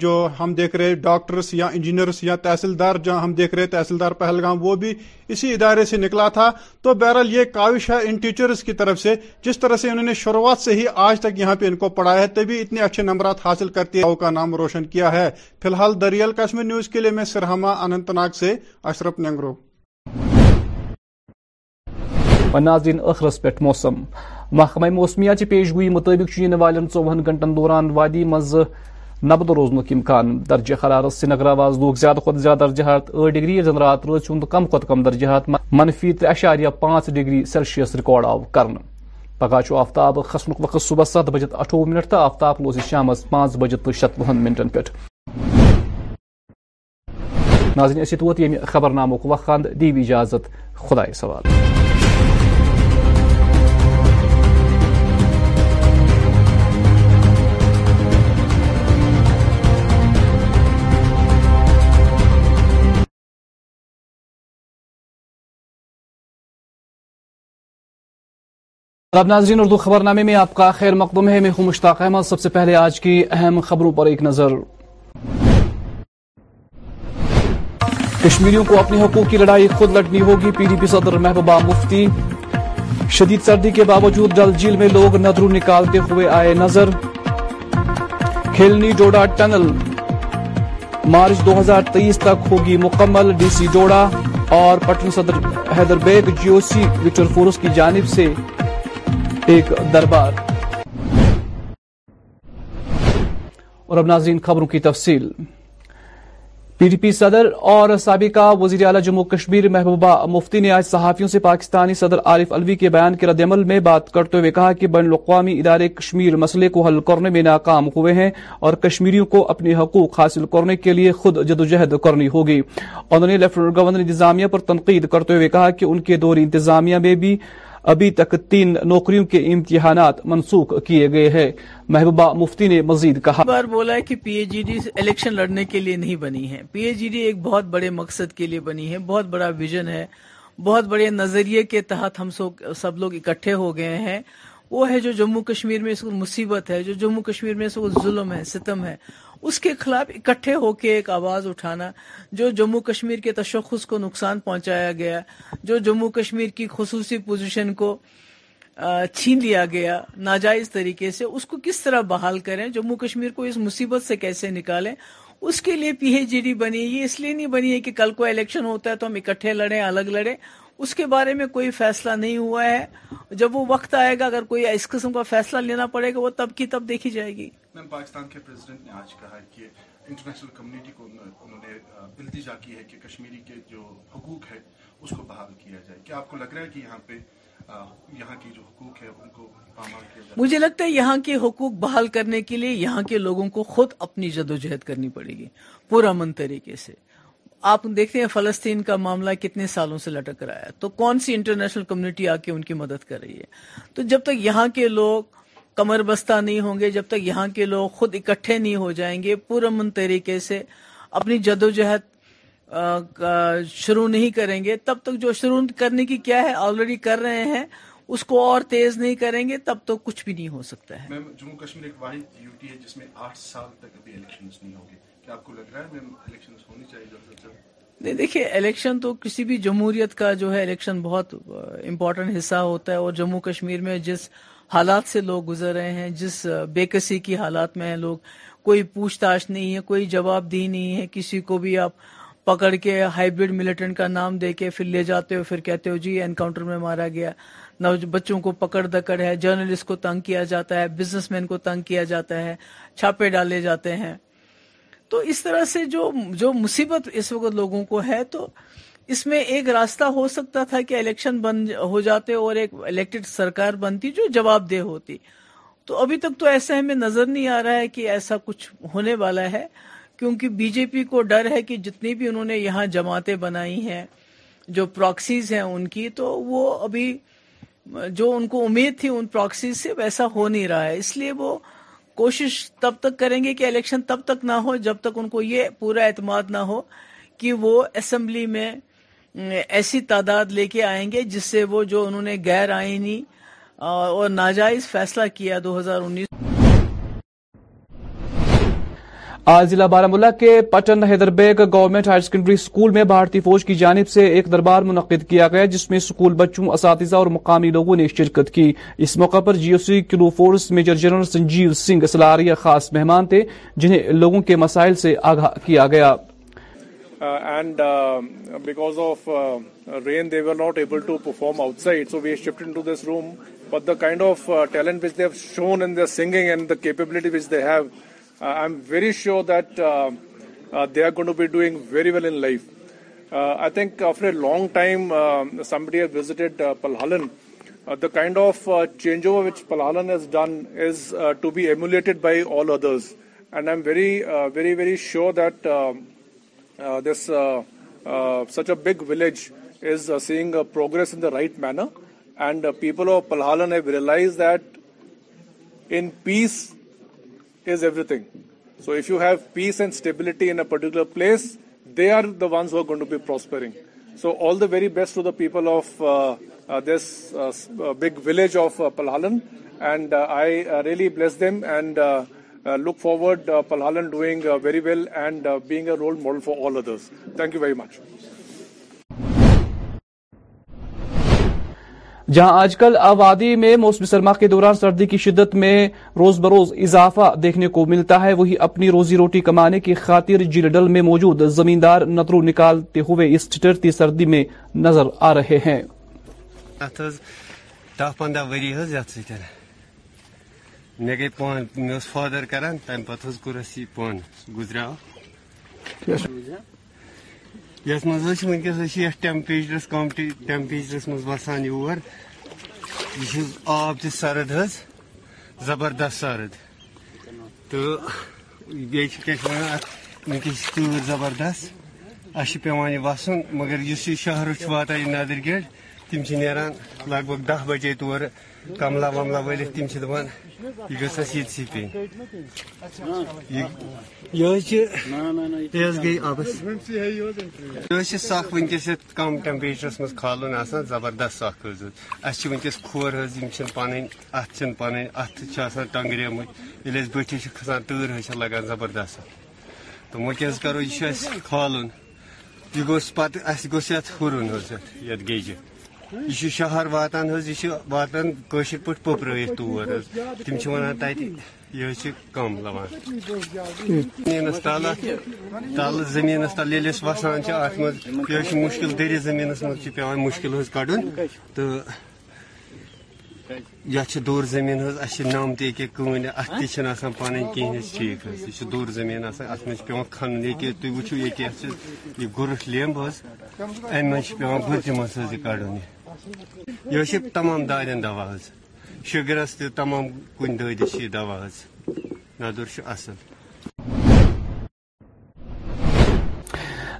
S12: جو ہم دیکھ رہے ڈاکٹرس یا انجینئرس یا تحصیلدار جہاں ہم دیکھ رہے تحصیلدار پہلگام وہ بھی اسی ادارے سے نکلا تھا تو بہرحال یہ کاوش ہے ان ٹیچرز کی طرف سے جس طرح سے انہوں نے شروعات سے ہی آج تک یہاں پہ ان کو پڑھا ہے اتنے اچھے نمبرات حاصل کرتے نام روشن کیا ہے فی الحال دریال کشمیر نیوز کے لیے میں سرہما ناگ سے اشرف ناظرین موسم محکمہ موسمیات والن کی گنٹن دوران وادی نبد روزنک امکان درجہ حرارت سری نگر آواز لوگ زیادہ کھت زیادہ درجہ حرارت درجہات ڈگری زن رات روز ہند کم کھت کم درجہ حرارت منفی ترے اشاریہ پانچ ڈگری سیلسیس ریکارڈ آو کر پگہ آفتاب کھسن وقت صبح ست بجت اٹھوہ منٹ تو آفتاب لوز شام پانچ بجت تو شتوہ منٹن پہ ناظرین اسی یعنی خبر نامک وقت دی وی اجازت خدا سوال رب ناظرین اردو خبرنامے خبر نامے میں آپ کا خیر مقدم ہے میں ہوں مشتاق احمد سب سے پہلے آج کی اہم خبروں پر ایک نظر کشمیریوں کو اپنے حقوق کی لڑائی خود لڑنی ہوگی پی ڈی پی صدر محبوبہ مفتی شدید سردی کے باوجود ڈل جیل میں لوگ ندرو نکالتے ہوئے آئے نظر کھلنی ٹنل مارچ دو ہزار تیئیس تک ہوگی مکمل ڈی سی ڈوڈا اور پٹن صدر Haider Baig G O C Victor force کی جانب سے پی ڈی پی صدر اور سابقہ وزیر اعلی جموں کشمیر محبوبہ مفتی نے آج صحافیوں سے پاکستانی صدر عارف الوی کے بیان کے رد عمل میں بات کرتے ہوئے کہا کہ بین الاقوامی ادارے کشمیر مسئلے کو حل کرنے میں ناکام ہوئے ہیں اور کشمیریوں کو اپنے حقوق حاصل کرنے کے لیے خود جدوجہد کرنی ہوگی انہوں نے گورنر انتظامیہ پر تنقید کرتے ہوئے کہا کہ ان کے دوری انتظامیہ میں بھی ابھی تک تین نوکریوں کے امتحانات منسوخ کیے گئے ہیں محبوبہ مفتی نے مزید کہا بار بولا ہے کہ P A G D election لڑنے کے لیے نہیں بنی ہے پی اے جی ڈی ایک بہت بڑے مقصد کے لیے بنی ہے بہت بڑا ویژن ہے بہت بڑے نظریے کے تحت ہم سو سب لوگ اکٹھے ہو گئے ہیں وہ ہے جو جموں کشمیر میں اس کو مصیبت ہے جو جموں کشمیر میں اس کو ظلم ہے ستم ہے اس کے خلاف اکٹھے ہو کے ایک آواز اٹھانا جو جموں کشمیر کے تشخص کو نقصان پہنچایا گیا جو جموں کشمیر کی خصوصی پوزیشن کو چھین لیا گیا ناجائز طریقے سے اس کو کس طرح بحال کریں جموں کشمیر کو اس مصیبت سے کیسے نکالیں اس کے لیے پی ایچ جی ڈی بنی یہ اس لیے نہیں بنی ہے کہ کل کو الیکشن ہوتا ہے تو ہم اکٹھے لڑیں الگ لڑیں اس کے بارے میں کوئی فیصلہ نہیں ہوا ہے جب وہ وقت آئے گا اگر کوئی اس قسم کا فیصلہ لینا پڑے گا وہ تب کی تب دیکھی جائے گی پاکستان کے کے پریزیڈنٹ نے نے آج کہا ہے کہ کہ انٹرنیشنل کمیونٹی کو انہوں کی کشمیری جو حقوق ہے اس کو بحال کیا جائے کیا آپ کو لگ رہا ہے کہ یہاں پہ مجھے لگتا ہے یہاں کے حقوق بحال کرنے کے لیے یہاں کے لوگوں کو خود اپنی جدوجہد کرنی پڑے گی پورا من طریقے سے آپ دیکھتے ہیں فلسطین کا معاملہ کتنے سالوں سے لٹک رہا ہے تو کون سی انٹرنیشنل کمیونٹی آ کے ان کی مدد کر رہی ہے تو جب تک یہاں کے لوگ کمر بستہ نہیں ہوں گے جب تک یہاں کے لوگ خود اکٹھے نہیں ہو جائیں گے پورا من طریقے سے اپنی جدوجہد شروع نہیں کریں گے تب تک جو شروع کرنے کی کیا ہے آلریڈی کر رہے ہیں اس کو اور تیز نہیں کریں گے تب تو کچھ بھی نہیں ہو سکتا ہے جموں کشمیر ایک واحد ہے جس میں آٹھ سال تک ابھی نہیں ہوگی نہیں دیکھیے الیکشن تو کسی بھی جمہوریت کا جو ہے الیکشن بہت امپورٹنٹ حصہ ہوتا ہے اور جموں کشمیر میں جس حالات سے لوگ گزر رہے ہیں جس بےکسی کی حالات میں ہیں لوگ کوئی پوچھ تاچھ نہیں ہے کوئی جواب دی نہیں ہے کسی کو بھی آپ پکڑ کے ہائیبریڈ ملیٹنٹ کا نام دے کے پھر لے جاتے ہو پھر کہتے ہو جی انکاؤنٹر میں مارا گیا بچوں کو پکڑ دکڑ ہے جرنلسٹ کو تنگ کیا جاتا ہے بزنس مین کو تنگ کیا جاتا ہے چھاپے ڈالے جاتے ہیں تو اس طرح سے جو جو مصیبت اس وقت لوگوں کو ہے تو اس میں ایک راستہ ہو سکتا تھا کہ الیکشن ہو جاتے اور ایک الیکٹڈ سرکار بنتی جو جواب دہ ہوتی تو ابھی تک تو ایسا ہمیں نظر نہیں آ رہا ہے کہ ایسا کچھ ہونے والا ہے کیونکہ بی جے پی کو ڈر ہے کہ جتنی بھی انہوں نے یہاں جماعتیں بنائی ہیں جو پراکسیز ہیں ان کی تو وہ ابھی جو ان کو امید تھی ان پراکسیز سے ویسا ہو نہیں رہا ہے اس لیے وہ کوشش تب تک کریں گے کہ الیکشن تب تک نہ ہو جب تک ان کو یہ پورا اعتماد نہ ہو کہ وہ اسمبلی میں ایسی تعداد لے کے آئیں گے جس سے وہ جو انہوں نے آئینی اور ناجائز فیصلہ کیا دو ہزار انیس آج ضلع بارہ کے Pattan Haider Baig government higher secondary school میں بھارتی فوج کی جانب سے ایک دربار منعقد کیا گیا جس میں سکول بچوں اساتذہ اور مقامی لوگوں نے شرکت کی اس موقع پر جی او سی کلو force major general Sanjeev Singh Salaria خاص مہمان تھے جنہیں لوگوں کے مسائل سے آگاہ
S11: کیا گیا and because of rain they were not able to perform outside so we shift in to this room but the kind of talent which they have shown in the singing and the capability which they have ری شور through be doing very well I think after a long time سمزٹڈ of change didn't by all other and I very very sure this such village seeing progress right manner and people of Palhallan I realise that in peace is everything. So if you have peace and stability in a particular place, they are the ones who are going to be prospering. So all the very best to the people of uh, uh, this uh, big village of Palhalan, and I really bless them and look forward Palhalan doing very well and being a role model for all others. Thank you very much.
S12: جہاں آج کل آبادی میں موسم سرما کے دوران سردی کی شدت میں روز بروز اضافہ دیکھنے کو ملتا ہے وہی اپنی روزی روٹی کمانے کی خاطر جلڈل میں موجود زمیندار نترو نکالتے ہوئے اس ٹٹرتی سردی میں نظر آ رہے ہیں یس مزھ و یتھ ٹمپیچرس کم ٹمپرس مز وسان یور یہ آب ت سرد حس زبردست سرد تو یہ ورک تر زبردست اہچ پہ وسن مگر یہ شہر واتا یہ ندر تِم تم نیران لگ بھگ دہ بجے تور کمل وملہ ولتھ دپان یہ گھس سنکیس کم ٹمپریچرس مز کالن آنا زبردست سخت اہس ویس کور حضر اتنی پنیر اتنا ٹنگری بٹھی کھسان تر حصہ لگان زبردست تو ویسے کرو یہ یہ گوس پہ گوسے یہ شہر واتان یہ واتان کشر پہ پپرت تور تم ونان تت یہ کم لوان زمینس تل تل زمینس تل یل وسان ات مز یہ مشکل دری زمینس مز پیان مشکل حض کڑن تو یہ دور زمین اس نم تی کن ات تہ پن کہین ٹھیک حض یہ دور زمین ات مجھ پی کھن یہ تھی وچو یہ گرٹ لیمب حض امہ پہ بتم حض یہ کڑن یہ تمام دادین دوا حاصل تمام کن دودھ دوا حاصل ندر اصل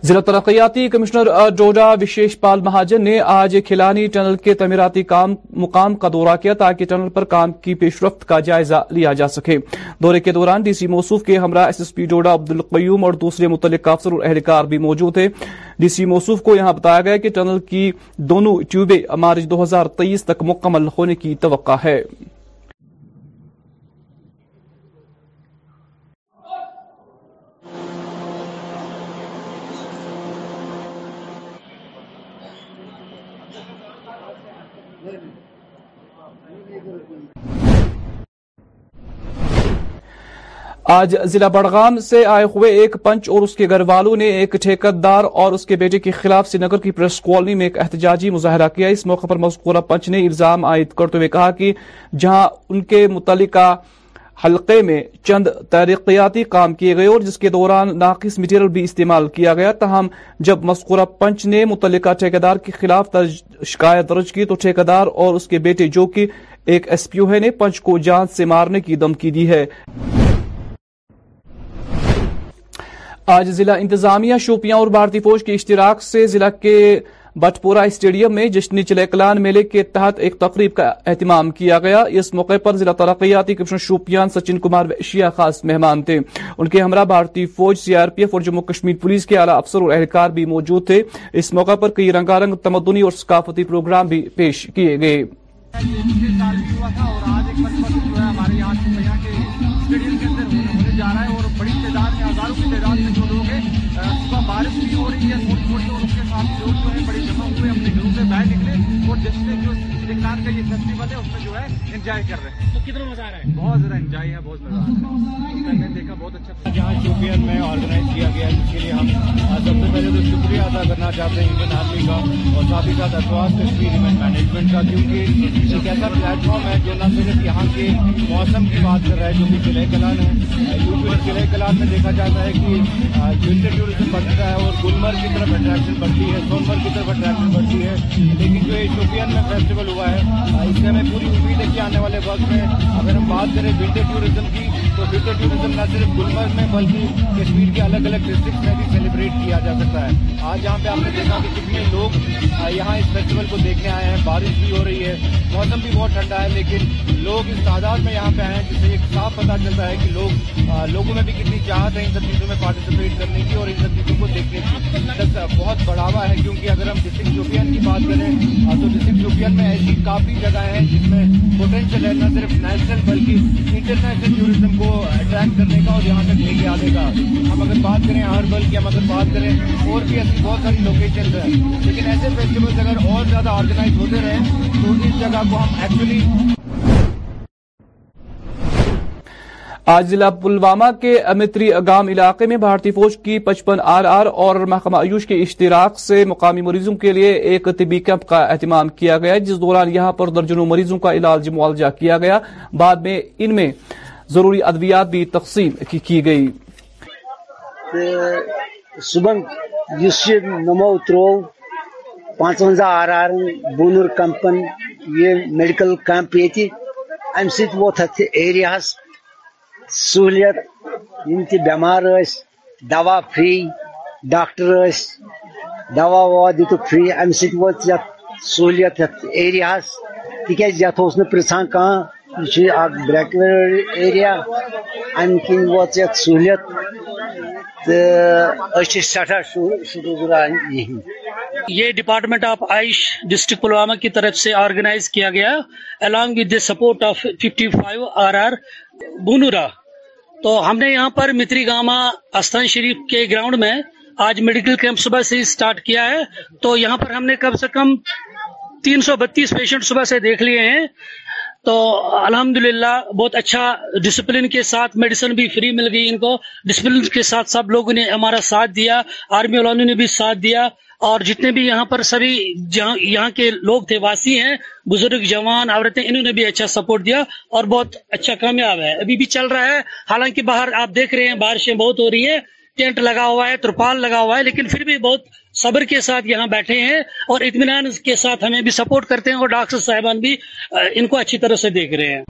S12: ضلع ترقیاتی کمشنر ڈوڈا وشیش پال مہاجن نے آج کھلانی ٹنل کے تعمیراتی کام مقام کا دورہ کیا تاکہ ٹنل پر کام کی پیش رفت کا جائزہ لیا جا سکے دورے کے دوران ڈی سی موصوف کے ہمراہ S S P Doda Abdul Qayoom اور دوسرے متعلق افسر اور اہلکار بھی موجود تھے ڈی سی موصوف کو یہاں بتایا گیا کہ ٹنل کی دونوں ٹیوبے مارچ دو ہزار تیئیس تک مکمل ہونے کی توقع ہے آج ضلع بڑغام سے آئے ہوئے ایک پنچ اور اس کے گھر والوں نے ایک ٹھیکت دار اور اس کے بیٹے کے خلاف نگر کی پریس کالونی میں ایک احتجاجی مظاہرہ کیا اس موقع پر مذکورہ پنچ نے الزام عائد کرتے ہوئے کہا کہ جہاں ان کے متعلقہ حلقے میں چند ترقیاتی کام کیے گئے اور جس کے دوران ناقص مٹیریل بھی استعمال کیا گیا تاہم جب مذکورہ پنچ نے متعلقہ ٹھیکیدار کے خلاف شکایت درج کی تو ٹھیکیدار اور اس کے بیٹے جو کہ ایک ایس پی او ہے نے پنچ کو جان سے مارنے کی دمکی دی ہے آج ضلع انتظامیہ شوپیاں اور بھارتی فوج کے اشتراک سے ضلع کے بٹپورا اسٹیڈیم میں جشنی چلیکلان میلے کے تحت ایک تقریب کا اہتمام کیا گیا اس موقع پر ضلع ترقیاتی کمشن شوپیان سچن کمار ویشیہ خاص مہمان تھے ان کے ہمراہ بھارتی فوج سی آر پی ایف اور جموں کشمیر پولیس کے اعلی افسر اور اہلکار بھی موجود تھے اس موقع پر کئی رنگا رنگ تمدنی اور ثقافتی پروگرام بھی پیش کیے گئے
S13: کا یہ فیسٹیول ہے اس میں جو ہے انجوائے کر رہے ہیں تو کتنا مزہ آ رہا ہے بہت زیادہ انجوائے ہے بہت مزہ آ رہا ہے دیکھا بہت اچھا جہاں شوپین میں آرگنائز کیا گیا ہے جس کے لیے ہم سب سے پہلے تو شکریہ ادا کرنا چاہتے ہیں انڈین آرمی کا اور ساتھ ہی ساتھ ایونٹ مینجمنٹ کا کیونکہ ایک ایسا پلیٹ فارم ہے جو نہ صرف یہاں کے موسم کی بات کر رہا ہے جو کہ قلعہ کلان ہے کیونکہ قلعہ کلان میں دیکھا جاتا ہے کہ ونٹر ٹوریزم بڑھتا ہے اور گلمرگ کی طرف اٹریکشن بڑھتی ہے سو کی طرف اٹریکشن بڑھتی ہے لیکن جو یہ شوپین میں فیسٹیول ہوا ہے اس سے ہمیں پوری امید ہے کہ آنے والے وقت میں اگر ہم بات کریں ونٹر ٹوریزم کی تو ونٹر ٹوریزم نہ صرف گلمرگ میں بلکہ کشمیر کے الگ الگ ڈسٹرکٹ میں بھی سیلیبریٹ کیا جا سکتا ہے آج یہاں پہ آپ نے دیکھا کہ کتنے لوگ یہاں اس فیسٹیول کو دیکھنے آئے ہیں بارش بھی ہو رہی ہے موسم بھی بہت ٹھنڈا ہے لیکن لوگ اس تعداد میں یہاں پہ آئے ہیں جس سے ایک صاف پتہ چلتا ہے کہ لوگ لوگوں میں بھی کتنی چاہت ہے ان سب چیزوں میں پارٹیسپیٹ کرنے کی اور ان سب چیزوں کو دیکھنے کی بہت بڑھاوا ہے کیونکہ اگر ہم ڈسٹرکٹ شوپین کی بات کریں تو ڈسٹرکٹ شوپین میں ایسی کافی جگہیں ہیں جس میں پوٹینشیل ہے نہ صرف نیشنل بلکہ انٹرنیشنل ٹوریزم کو اٹریکٹ کرنے کا اور یہاں تک لے کے آنے کا ہم اگر بات کریں ہربل کی ہم اگر بات کریں اور بھی ایسی بہت ساری لوکیشن ہیں لیکن ایسے فیسٹیولس اگر اور زیادہ آرگنائز ہوتے رہیں تو اس جگہ کو ہم ایکچولی آج ضلع پلوامہ کے امتری اگام علاقے میں بھارتی فوج کی پچپن آر آر اور محکمہ آیوش کے اشتراک سے مقامی مریضوں کے لیے ایک طبی کیمپ کا اہتمام کیا گیا جس دوران یہاں پر درجنوں مریضوں کا علاج معالجہ کیا گیا بعد میں ان میں ضروری بھی تقسیم کی, گئی صبح یہ نمو ترو پانچوزہ آر آر بونر کمپن یہ میڈیکل کیمپ یہ ام سوت اتہس سہولیت یم بیمار دوا فری ڈاکٹر دوا ووا دت فری ام سوت یت سہولیت یتھ ایریس تک یہ پھان
S12: کہ جی، یہ ایریا ام کن سہولت یہ ڈپارٹمنٹ آف آئش ڈسٹرکٹ پلوامہ کی طرف سے آرگنائز کیا گیا along with the support of fifty five R R Bonura تو ہم نے یہاں پر متری گاما استان شریف کے گراؤنڈ میں آج میڈیکل کیمپ صبح سے سٹارٹ کیا ہے تو یہاں پر ہم نے کم سے کم تین سو بتیس پیشنٹ صبح سے دیکھ لیے ہیں تو الحمدللہ بہت اچھا ڈسپلن کے ساتھ میڈیسن بھی فری مل گئی ان کو ڈسپلن کے ساتھ سب لوگوں نے ہمارا ساتھ دیا آرمی والوں نے بھی ساتھ دیا اور جتنے بھی یہاں پر سبھی یہاں کے لوگ تھے واسی ہیں بزرگ جوان عورتیں انہوں نے بھی اچھا سپورٹ دیا اور بہت اچھا کامیاب ہے ابھی بھی چل رہا ہے حالانکہ باہر آپ دیکھ رہے ہیں بارشیں بہت ہو رہی ہے ٹینٹ لگا ہوا ہے ترپال لگا ہوا ہے لیکن پھر بھی بہت صبر کے ساتھ یہاں بیٹھے ہیں اور اطمینان کے ساتھ ہمیں بھی سپورٹ کرتے ہیں اور ڈاکٹر صاحبان بھی ان کو اچھی طرح سے دیکھ رہے ہیں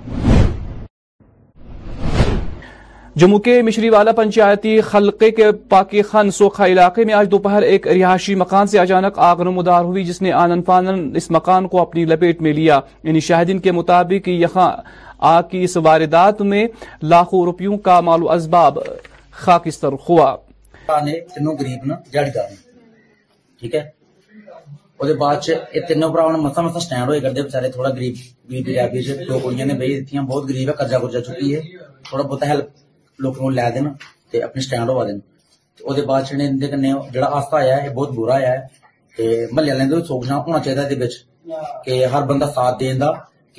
S12: جموں کے مشری والا پنچایتی خلقے کے پاکی خان سوکھا علاقے میں آج دوپہر ایک رہائشی مکان سے اچانک آگ نمودار ہوئی جس نے آنن فانن اس مکان کو اپنی لپیٹ میں لیا یعنی شاہدین کے مطابق یہاں آگ کی اس واردات میں لاکھوں روپیوں کا مالو اسباب خاکستر خوا نے تینوں گریب ناڑی دار ٹھیک ہے اور تینوں مسا مسا سٹینڈ ہوئے کرتے ہیں بہت کرجا چکی ہے تھوڑا بہت ہیلپ لے اپنے سٹینڈ ہوا حادثہ آیا ہے بہت برا ہے محلے والے بھی سوچنا ہونا چاہیے کہ ہر بندہ ساتھ دے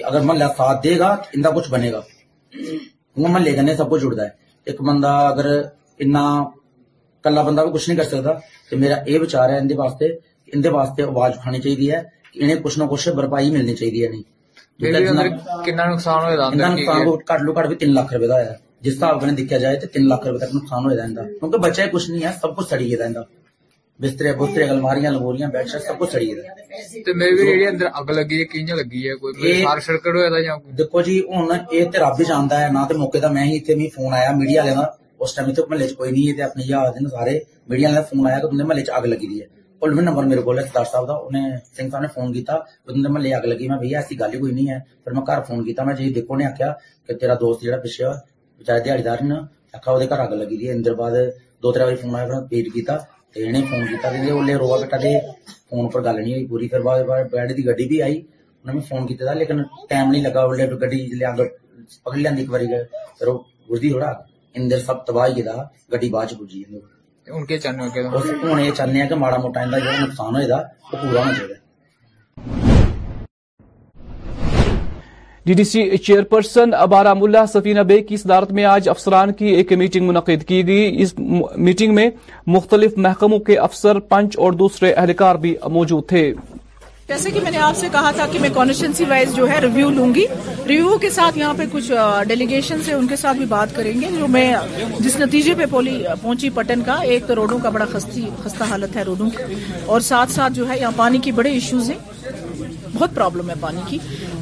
S12: اگر محلہ ساتھ دے گا ان کا کچھ بنے گا ان مہلے کن سب کچھ جڑا ہے کلا بندہ بھی کچھ نہیں کر سکتا کہ میرا اے بچار ہے آواز اٹھانی انہیں کچھ نہ کچھ برپائی ملنی بھی تین لاکھ روی دا ہے جس نے دیکھا جائے تو تین لاکے تک نقصان ہوا ہے بچا کچھ نہیں ہے سب کچھ سڑی گے ان بستر بستریاں سب کچھ سڑ گیا دیکھو جی ہوں یہ رب چاہتا ہے نہ تو موقع میں فون آیا میڈیا اس ٹائم محلے یاد میڈیا فون آیا کہ مہلے میں اگ لگی ہے میں نمبر نے فون کیا تب مہلے اگ لیا ایسی نہیں فون آپ پچھا دیہ ہے دو تین بار فون پیٹ انہیں فون روا کٹا دی فون پر گیری گی آئی فون کی لیکن ٹائم نہیں لگا گیس پکڑ لے بار پہ اندر سب تباہ گیس بعد پہ ہر چاہے کہ ماڑا مجھے نقصان ہو ڈی ڈی سی چیئرپرسن ابارام ملا سفینہ بے کی صدارت میں آج افسران کی ایک میٹنگ منعقد کی گئی اس میٹنگ میں مختلف محکموں کے افسر پنچ اور دوسرے اہلکار بھی موجود تھے جیسے کہ میں نے آپ سے کہا تھا کہ میں کانسٹیسی وائز جو ہے ریویو لوں گی ریویو کے ساتھ یہاں پہ کچھ ڈیلیگیشن سے ان کے ساتھ بھی بات کریں گے جو میں جس نتیجے پہ پہنچی پٹن کا ایک تو روڈوں کا بڑا خستہ حالت ہے روڈوں کی اور ساتھ ساتھ جو ہے یہاں پانی کی بڑے ایشوز ہیں بہت پرابلم ہے پانی کی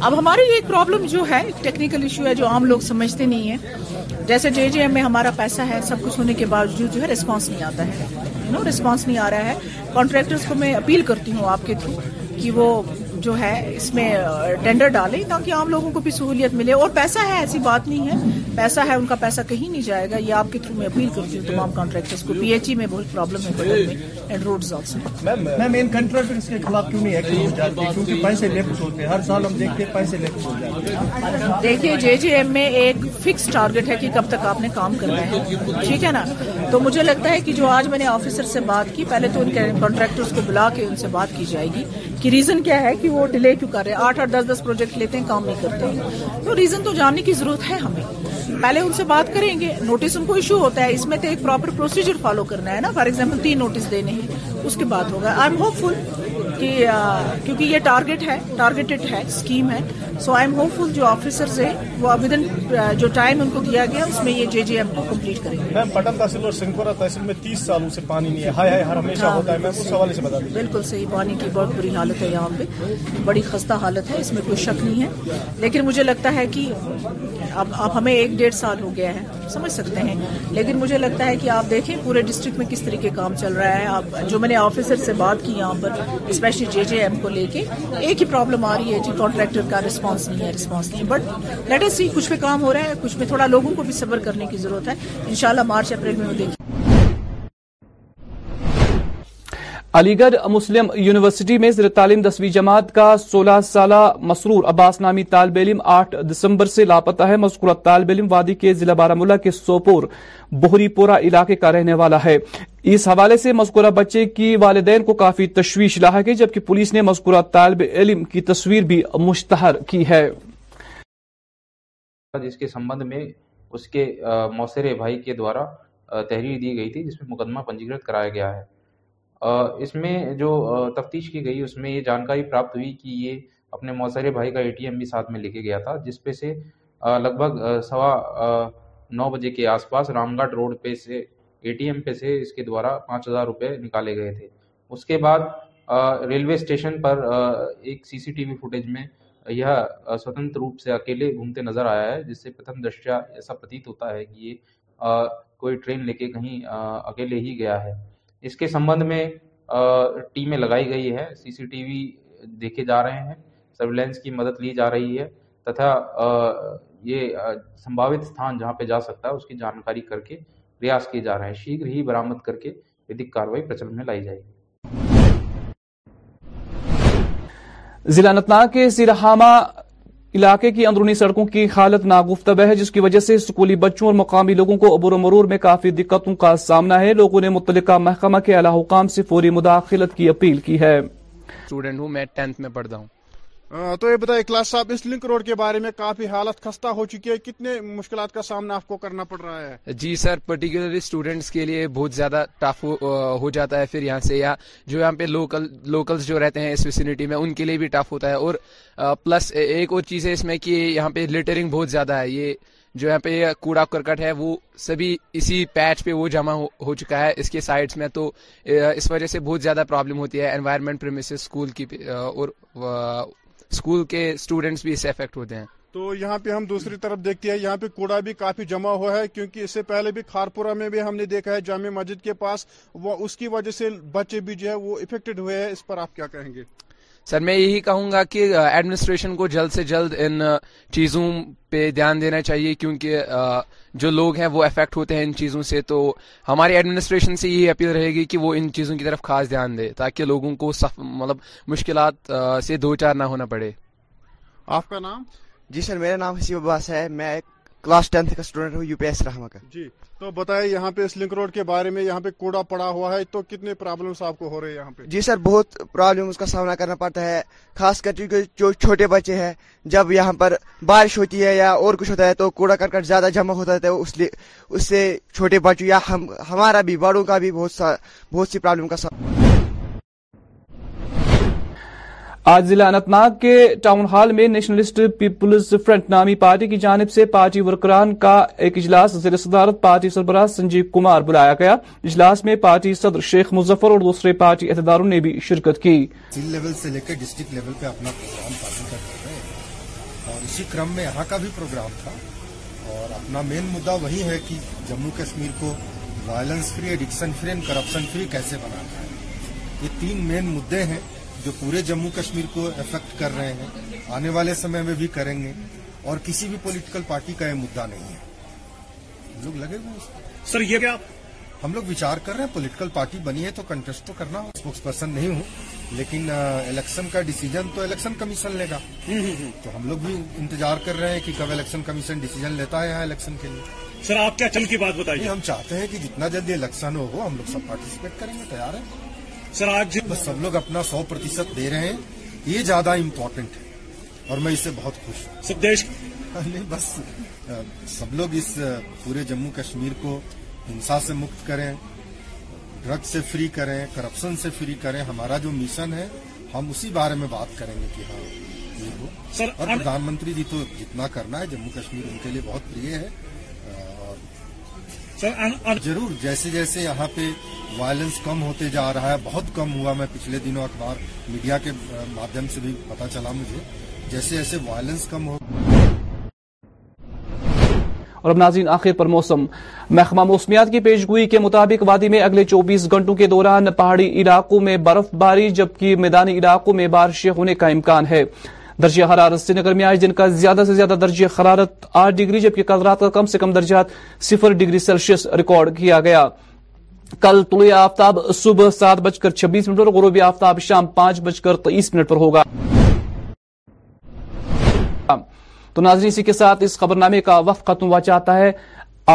S12: اب ہماری ایک پرابلم جو ہے ٹیکنیکل ایشو ہے جو عام لوگ سمجھتے نہیں ہیں جیسے جے جے ایم میں ہمارا پیسہ ہے سب کچھ ہونے کے باوجود جو ہے ریسپانس نہیں آتا ہے نو ریسپانس نہیں آ رہا ہے کانٹریکٹرس کو میں اپیل کرتی ہوں آپ کے تھرو کہ وہ جو ہے اس میں ٹینڈر ڈالیں تاکہ عام لوگوں کو بھی سہولیت ملے اور پیسہ ہے ایسی بات نہیں ہے پیسہ ہے ان کا پیسہ کہیں نہیں جائے گا یہ آپ کے تھرو میں اپیل کرتی ہوں تمام کانٹریکٹرس کو پی ایچ ای میں بہت پرابلم ہے دیکھیے جے جے ایم میں ایک فکس ٹارگیٹ ہے کہ کب تک آپ نے کام کرنا ہے ٹھیک ہے نا تو مجھے لگتا ہے کہ جو آج میں نے آفیسر سے بات کی پہلے تو ان کے کانٹریکٹرس کو بلا کے ان سے بات کی جائے گی کہ ریزن کیا ہے کہ وہ ڈیلے کیوں کر رہے ہیں آٹھ آٹھ دس دس پروجیکٹ لیتے ہیں کام نہیں کرتے ہیں تو ریزن تو جاننے کی ضرورت ہے ہمیں پہلے ان سے بات کریں گے نوٹس ان کو ایشو ہوتا ہے اس میں تو ایک پراپر پروسیجر فالو کرنا ہے نا فار ایگزامپل تین نوٹس دینے ہیں اس کے بعد ہوگا آئی ایم ہوپ فل کہ کیونکہ یہ ٹارگیٹ ہے ٹارگیٹڈ ہے اسکیم ہے so I am hopeful جو آفیسرز ہیں وہ ابھی دن uh, جو ٹائم ان کو دیا گیا اس میں یہ جے جے ایم کو کمپلیٹ کریں گے میم پٹن تحصیل اور تحصیل میں تیس سالوں سے پانی نہیں ہے ہائے ہر ہمیشہ ہاں، ہوتا ہے اس حوالے سے بتا بالکل صحیح پانی کی بہت بری حالت ہے یہاں پہ بڑی خستہ حالت ہے اس میں کوئی شک نہیں ہے لیکن مجھے لگتا ہے کہ اب اب ہمیں ایک ڈیڑھ سال ہو گیا ہے سمجھ سکتے ہیں لیکن مجھے لگتا ہے کہ آپ دیکھیں پورے ڈسٹرکٹ میں کس طریقے کام چل رہا ہے آپ جو میں نے آفیسر سے بات کی یہاں پر اسپیشلی جے جے ایم کو لے کے ایک ہی پرابلم آ رہی ہے جی کانٹریکٹر کا رسپانس نہیں ہے رسپانس نہیں بٹ لیٹ سی کچھ پہ کام ہو رہا ہے کچھ میں تھوڑا لوگوں کو بھی صبر کرنے کی ضرورت ہے ان مارچ اپریل میں وہ دیکھیں علی گڑھ مسلم یونیورسٹی میں زیر تعلیم دسویں جماعت کا سولہ سالہ مسرور عباس نامی طالب علم آٹھ دسمبر سے لاپتہ ہے مذکورہ طالب علم وادی کے بارہ کے سوپور بہری پورا علاقے کا رہنے والا ہے اس حوالے سے مذکورہ بچے کی والدین کو کافی تشویش لاحا ہے جبکہ پولیس نے مذکورہ طالب علم کی تصویر بھی مشتہر کی ہے جس کے سمبند میں اس کے بھائی کے دوارا تحریر دی گئی تھی جس میں مقدمہ پنجیکرت کرایا گیا ہے اس میں جو تفتیش کی گئی اس میں یہ جانکاری پراپت ہوئی کہ یہ اپنے موثر بھائی کا اے ٹی ایم بھی ساتھ میں لے کے گیا تھا جس پہ سے لگ بھگ سوا نو بجے کے آس پاس رام گھاٹ روڈ پہ سے اے ٹی ایم پہ سے اس کے دوارا پانچ ہزار روپے نکالے گئے تھے اس کے بعد ریلوے اسٹیشن پر ایک C C T V footage میں یہ سوتنت روپ سے اکیلے گھومتے نظر آیا ہے جس سے پرتھم دشیا ایسا پرتیت ہوتا ہے کہ یہ کوئی ٹرین لے کے کہیں اکیلے ہی گیا ہے سمبھاوت یہوت جہاں پہ جا سکتا ہے اس کی جانکاری کر کے پریاس کیے جا رہے ہیں شیگ ہی برامد کر کے لائی جائے گی ضلع انتناگ کے سیرہامہ علاقے کی اندرونی سڑکوں کی حالت ناگفتگ ہے جس کی وجہ سے اسکولی بچوں اور مقامی لوگوں کو عبور مرور میں کافی دقتوں کا سامنا ہے لوگوں نے متعلقہ محکمہ کے حکام سے فوری مداخلت کی اپیل کی ہے ہوں میں میں ہوں تو یہ بتائیے کلاس صاحب اس لنک روڈ کے بارے میں کافی حالت خستہ ہو چکی ہے کتنے مشکلات کا سامنا آپ کو کرنا پڑ رہا ہے جی سر پرٹیکولرلی اسٹوڈینٹس کے لیے بہت زیادہ ٹف ہو جاتا ہے پھر یہاں سے یا جو یہاں پہ لوکل لوکلز جو رہتے ہیں اس فیسنٹی میں ان کے لیے بھی ٹف ہوتا ہے اور پلس ایک اور چیز ہے اس میں کہ یہاں پہ لٹرنگ بہت زیادہ ہے یہ جو یہاں پہ کوڑا کرکٹ ہے وہ سبھی اسی پیچ پہ وہ جمع ہو چکا ہے اس کے سائڈس میں تو اس وجہ سے بہت زیادہ پرابلم ہوتی ہے انوائرمنٹ پرمیسز اسکول کی اور اسکول کے بھی اس ہوتے ہیں تو یہاں پہ ہم دوسری طرف دیکھتے ہیں یہاں پہ کوڑا بھی کافی جمع ہوا ہے کیونکہ اس سے پہلے بھی کارپور میں بھی ہم نے دیکھا ہے جامع مسجد کے پاس وہ اس کی وجہ سے بچے بھی جو ہے وہ افیکٹڈ ہوئے ہیں اس پر آپ کیا کہیں گے سر میں یہی کہوں گا کہ ایڈمنسٹریشن کو جلد سے جلد ان چیزوں پہ دھیان دینا چاہیے کیونکہ جو لوگ ہیں وہ افیکٹ ہوتے ہیں ان چیزوں سے تو ہماری ایڈمنسٹریشن سے یہ اپیل رہے گی کہ وہ ان چیزوں کی طرف خاص دھیان دے تاکہ لوگوں کو مطلب مشکلات سے دو چار نہ ہونا پڑے آپ کا نام جی سر میرا نام حسیب عباس ہے میں ایک کلاس ٹینتھ کا اسٹوڈنٹ ہوں یو پی ایس رحمہ کا جی تو بتائیں یہاں پہ اس لنک روڈ کے بارے میں یہاں پہ کوڑا پڑا ہوا ہے تو کتنے پرابلمس آپ کو ہو رہے ہیں یہاں پہ جی سر بہت پرابلمس کا سامنا کرنا پڑتا ہے خاص کر کیونکہ چھوٹے بچے ہیں جب یہاں پر بارش ہوتی ہے یا اور کچھ ہوتا ہے تو کوڑا کر کر زیادہ جمع ہوتا ہے اس لیے اس سے چھوٹے بچوں یا ہم ہمارا بھی بڑوں کا بھی بہت سا بہت سی پرابلم کا سامنا آج ضلع انت ناگ کے ٹاؤن ہال میں نیشنلسٹ پیپلز فرنٹ نامی پارٹی کی جانب سے پارٹی ورکران کا ایک اجلاس زیر صدارت پارٹی سربراہ سنجیو کمار بلایا گیا اجلاس میں پارٹی صدر شیخ مظفر اور دوسرے پارٹی عہدیداروں نے بھی شرکت کی لیول سے لے کر ڈسٹرکٹ لیول پہ اپنا پروگرام پارٹی کر رہے ہیں اور اسی کرم میں یہاں کا بھی پروگرام تھا اور اپنا مین مدعا وہی ہے کہ جموں کشمیر کو violence free addiction free free کیسے بنانا یہ تین مین ہیں جو پورے جموں کشمیر کو افیکٹ کر رہے ہیں آنے والے سمے میں بھی کریں گے اور کسی بھی پولیٹیکل پارٹی کا یہ مدعا نہیں ہے لوگ لگے گا سر یہ کیا آپ ہم لوگ کر رہے ہیں پولیٹیکل پارٹی بنی ہے تو کنٹسٹ کرنا اسپوکس پرسن نہیں ہوں لیکن الیکشن کا ڈیسیجن تو الیکشن کمیشن لے گا تو ہم لوگ بھی انتظار کر رہے ہیں کہ کب الیکشن کمیشن ڈیسیجن لیتا ہے یہاں الیکشن کے لیے سر آپ کیا چل کی بات بتائیے ہم چاہتے ہیں کہ جتنا جلدی الیکشن ہو ہم لوگ سب پارٹیسپیٹ کریں گے تیار ہیں سر آج بس سب لوگ اپنا سو پرتیشت دے رہے ہیں یہ زیادہ امپورٹنٹ ہے اور میں اس سے بہت خوش ہوں سب دیش نہیں بس سب لوگ اس پورے جموں کشمیر کو ہنسا سے مکت کریں ڈرگ سے فری کریں کرپشن سے فری کریں ہمارا جو مشن ہے ہم اسی بارے میں بات کریں گے کہ ہاں یہ ہو اور پردھان منتری جی تو جتنا کرنا ہے جموں کشمیر ان کے لیے بہت پریے ہے ضرور جیسے جیسے یہاں پہ وائلنس کم ہوتے جا رہا ہے بہت کم ہوا میں پچھلے دنوں اخبار میڈیا کے مادھیم سے بھی پتا چلا مجھے جیسے جیسے وائلنس کم ہو اور اب ناظرین آخر پر موسم محکمہ موسمیات کی پیشگوئی کے مطابق وادی میں اگلے چوبیس گھنٹوں کے دوران پہاڑی علاقوں میں برف باری جبکہ میدانی علاقوں میں بارشیں ہونے کا امکان ہے درجہ حرارت سری نگر میں آج دن کا زیادہ سے زیادہ درجہ حرارت آٹھ ڈگری جبکہ کل رات کا کم سے کم درجات صفر ڈگری سیلسیس ریکارڈ کیا گیا کل طلوع آفتاب صبح سات بج کر چھبیس منٹ پر غروبی آفتاب شام پانچ بج کر تئیس منٹ پر ہوگا تو ناظرین اسی کے ساتھ خبر نامے کا وقت ختم ہوا چاہتا ہے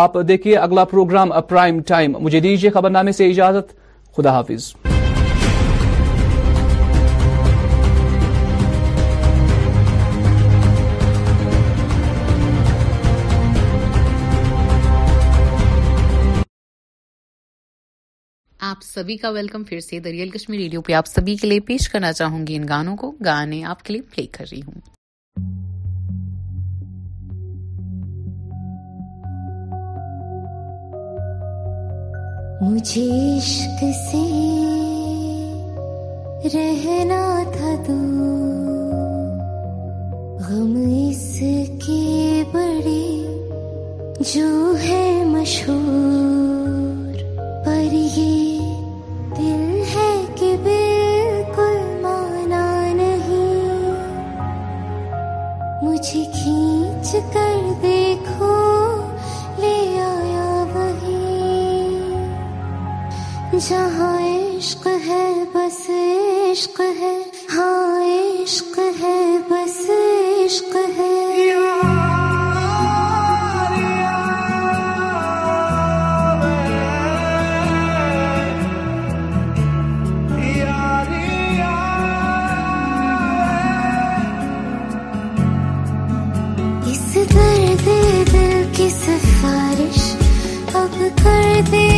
S12: آپ دیکھیے اگلا پروگرام پرائم ٹائم مجھے خبر نامے سے اجازت خدا حافظ آپ سبھی کا ویلکم پھر سے دریال کشمیر ریڈیو پہ آپ سبھی کے لیے پیش کرنا چاہوں گی ان گانوں کو گانے آپ کے لیے پلے کر رہی ہوں مجھے عشق سے رہنا تھا تو ہے مشہور کر دیکھو لے آیا وہی جہاں عشق ہے بس عشق ہے ہاں عشق ہے بس عشق ہے see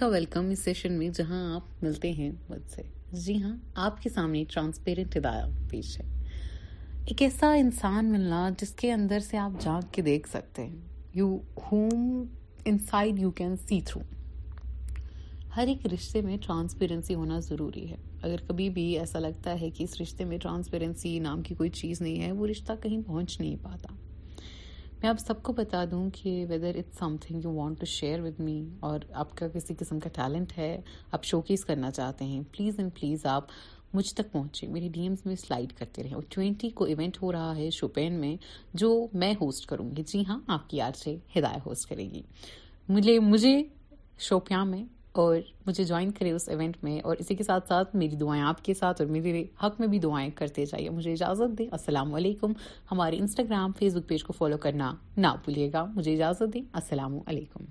S12: کا ویلکم اس سیشن میں جہاں آپ ملتے ہیں مجھ سے جی ہاں آپ کے سامنے ٹرانسپیرنٹ ہدایات پیش ہے ایک ایسا انسان ملنا جس کے اندر سے آپ جاگ کے دیکھ سکتے ہیں you home inside you can see through ہر ایک رشتے میں ٹرانسپیرنسی ہونا ضروری ہے اگر کبھی بھی ایسا لگتا ہے کہ اس رشتے میں ٹرانسپیرنسی نام کی کوئی چیز نہیں ہے وہ رشتہ کہیں پہنچ نہیں پاتا میں آپ سب کو بتا دوں کہ whether it's something you want to share with me اور آپ کا کسی قسم کا ٹیلنٹ ہے آپ شو کیس کرنا چاہتے ہیں پلیز اینڈ پلیز آپ مجھ تک پہنچے میری ڈی ایمز میں سلائڈ کرتے رہیں اور ٹوینٹی کو ایونٹ ہو رہا ہے شوپین میں جو میں ہوسٹ کروں گی جی ہاں آپ کی آر سے ہدایہ ہوسٹ کرے گی مجھے مجھے شوپیاں میں اور مجھے جوائن کرے اس ایونٹ میں اور اسی کے ساتھ ساتھ میری دعائیں آپ کے ساتھ اور میرے حق میں بھی دعائیں کرتے جائیے مجھے اجازت دیں السلام علیکم ہمارے انسٹاگرام فیس بک پیج کو فالو کرنا نہ بھولیے گا مجھے اجازت دیں السلام علیکم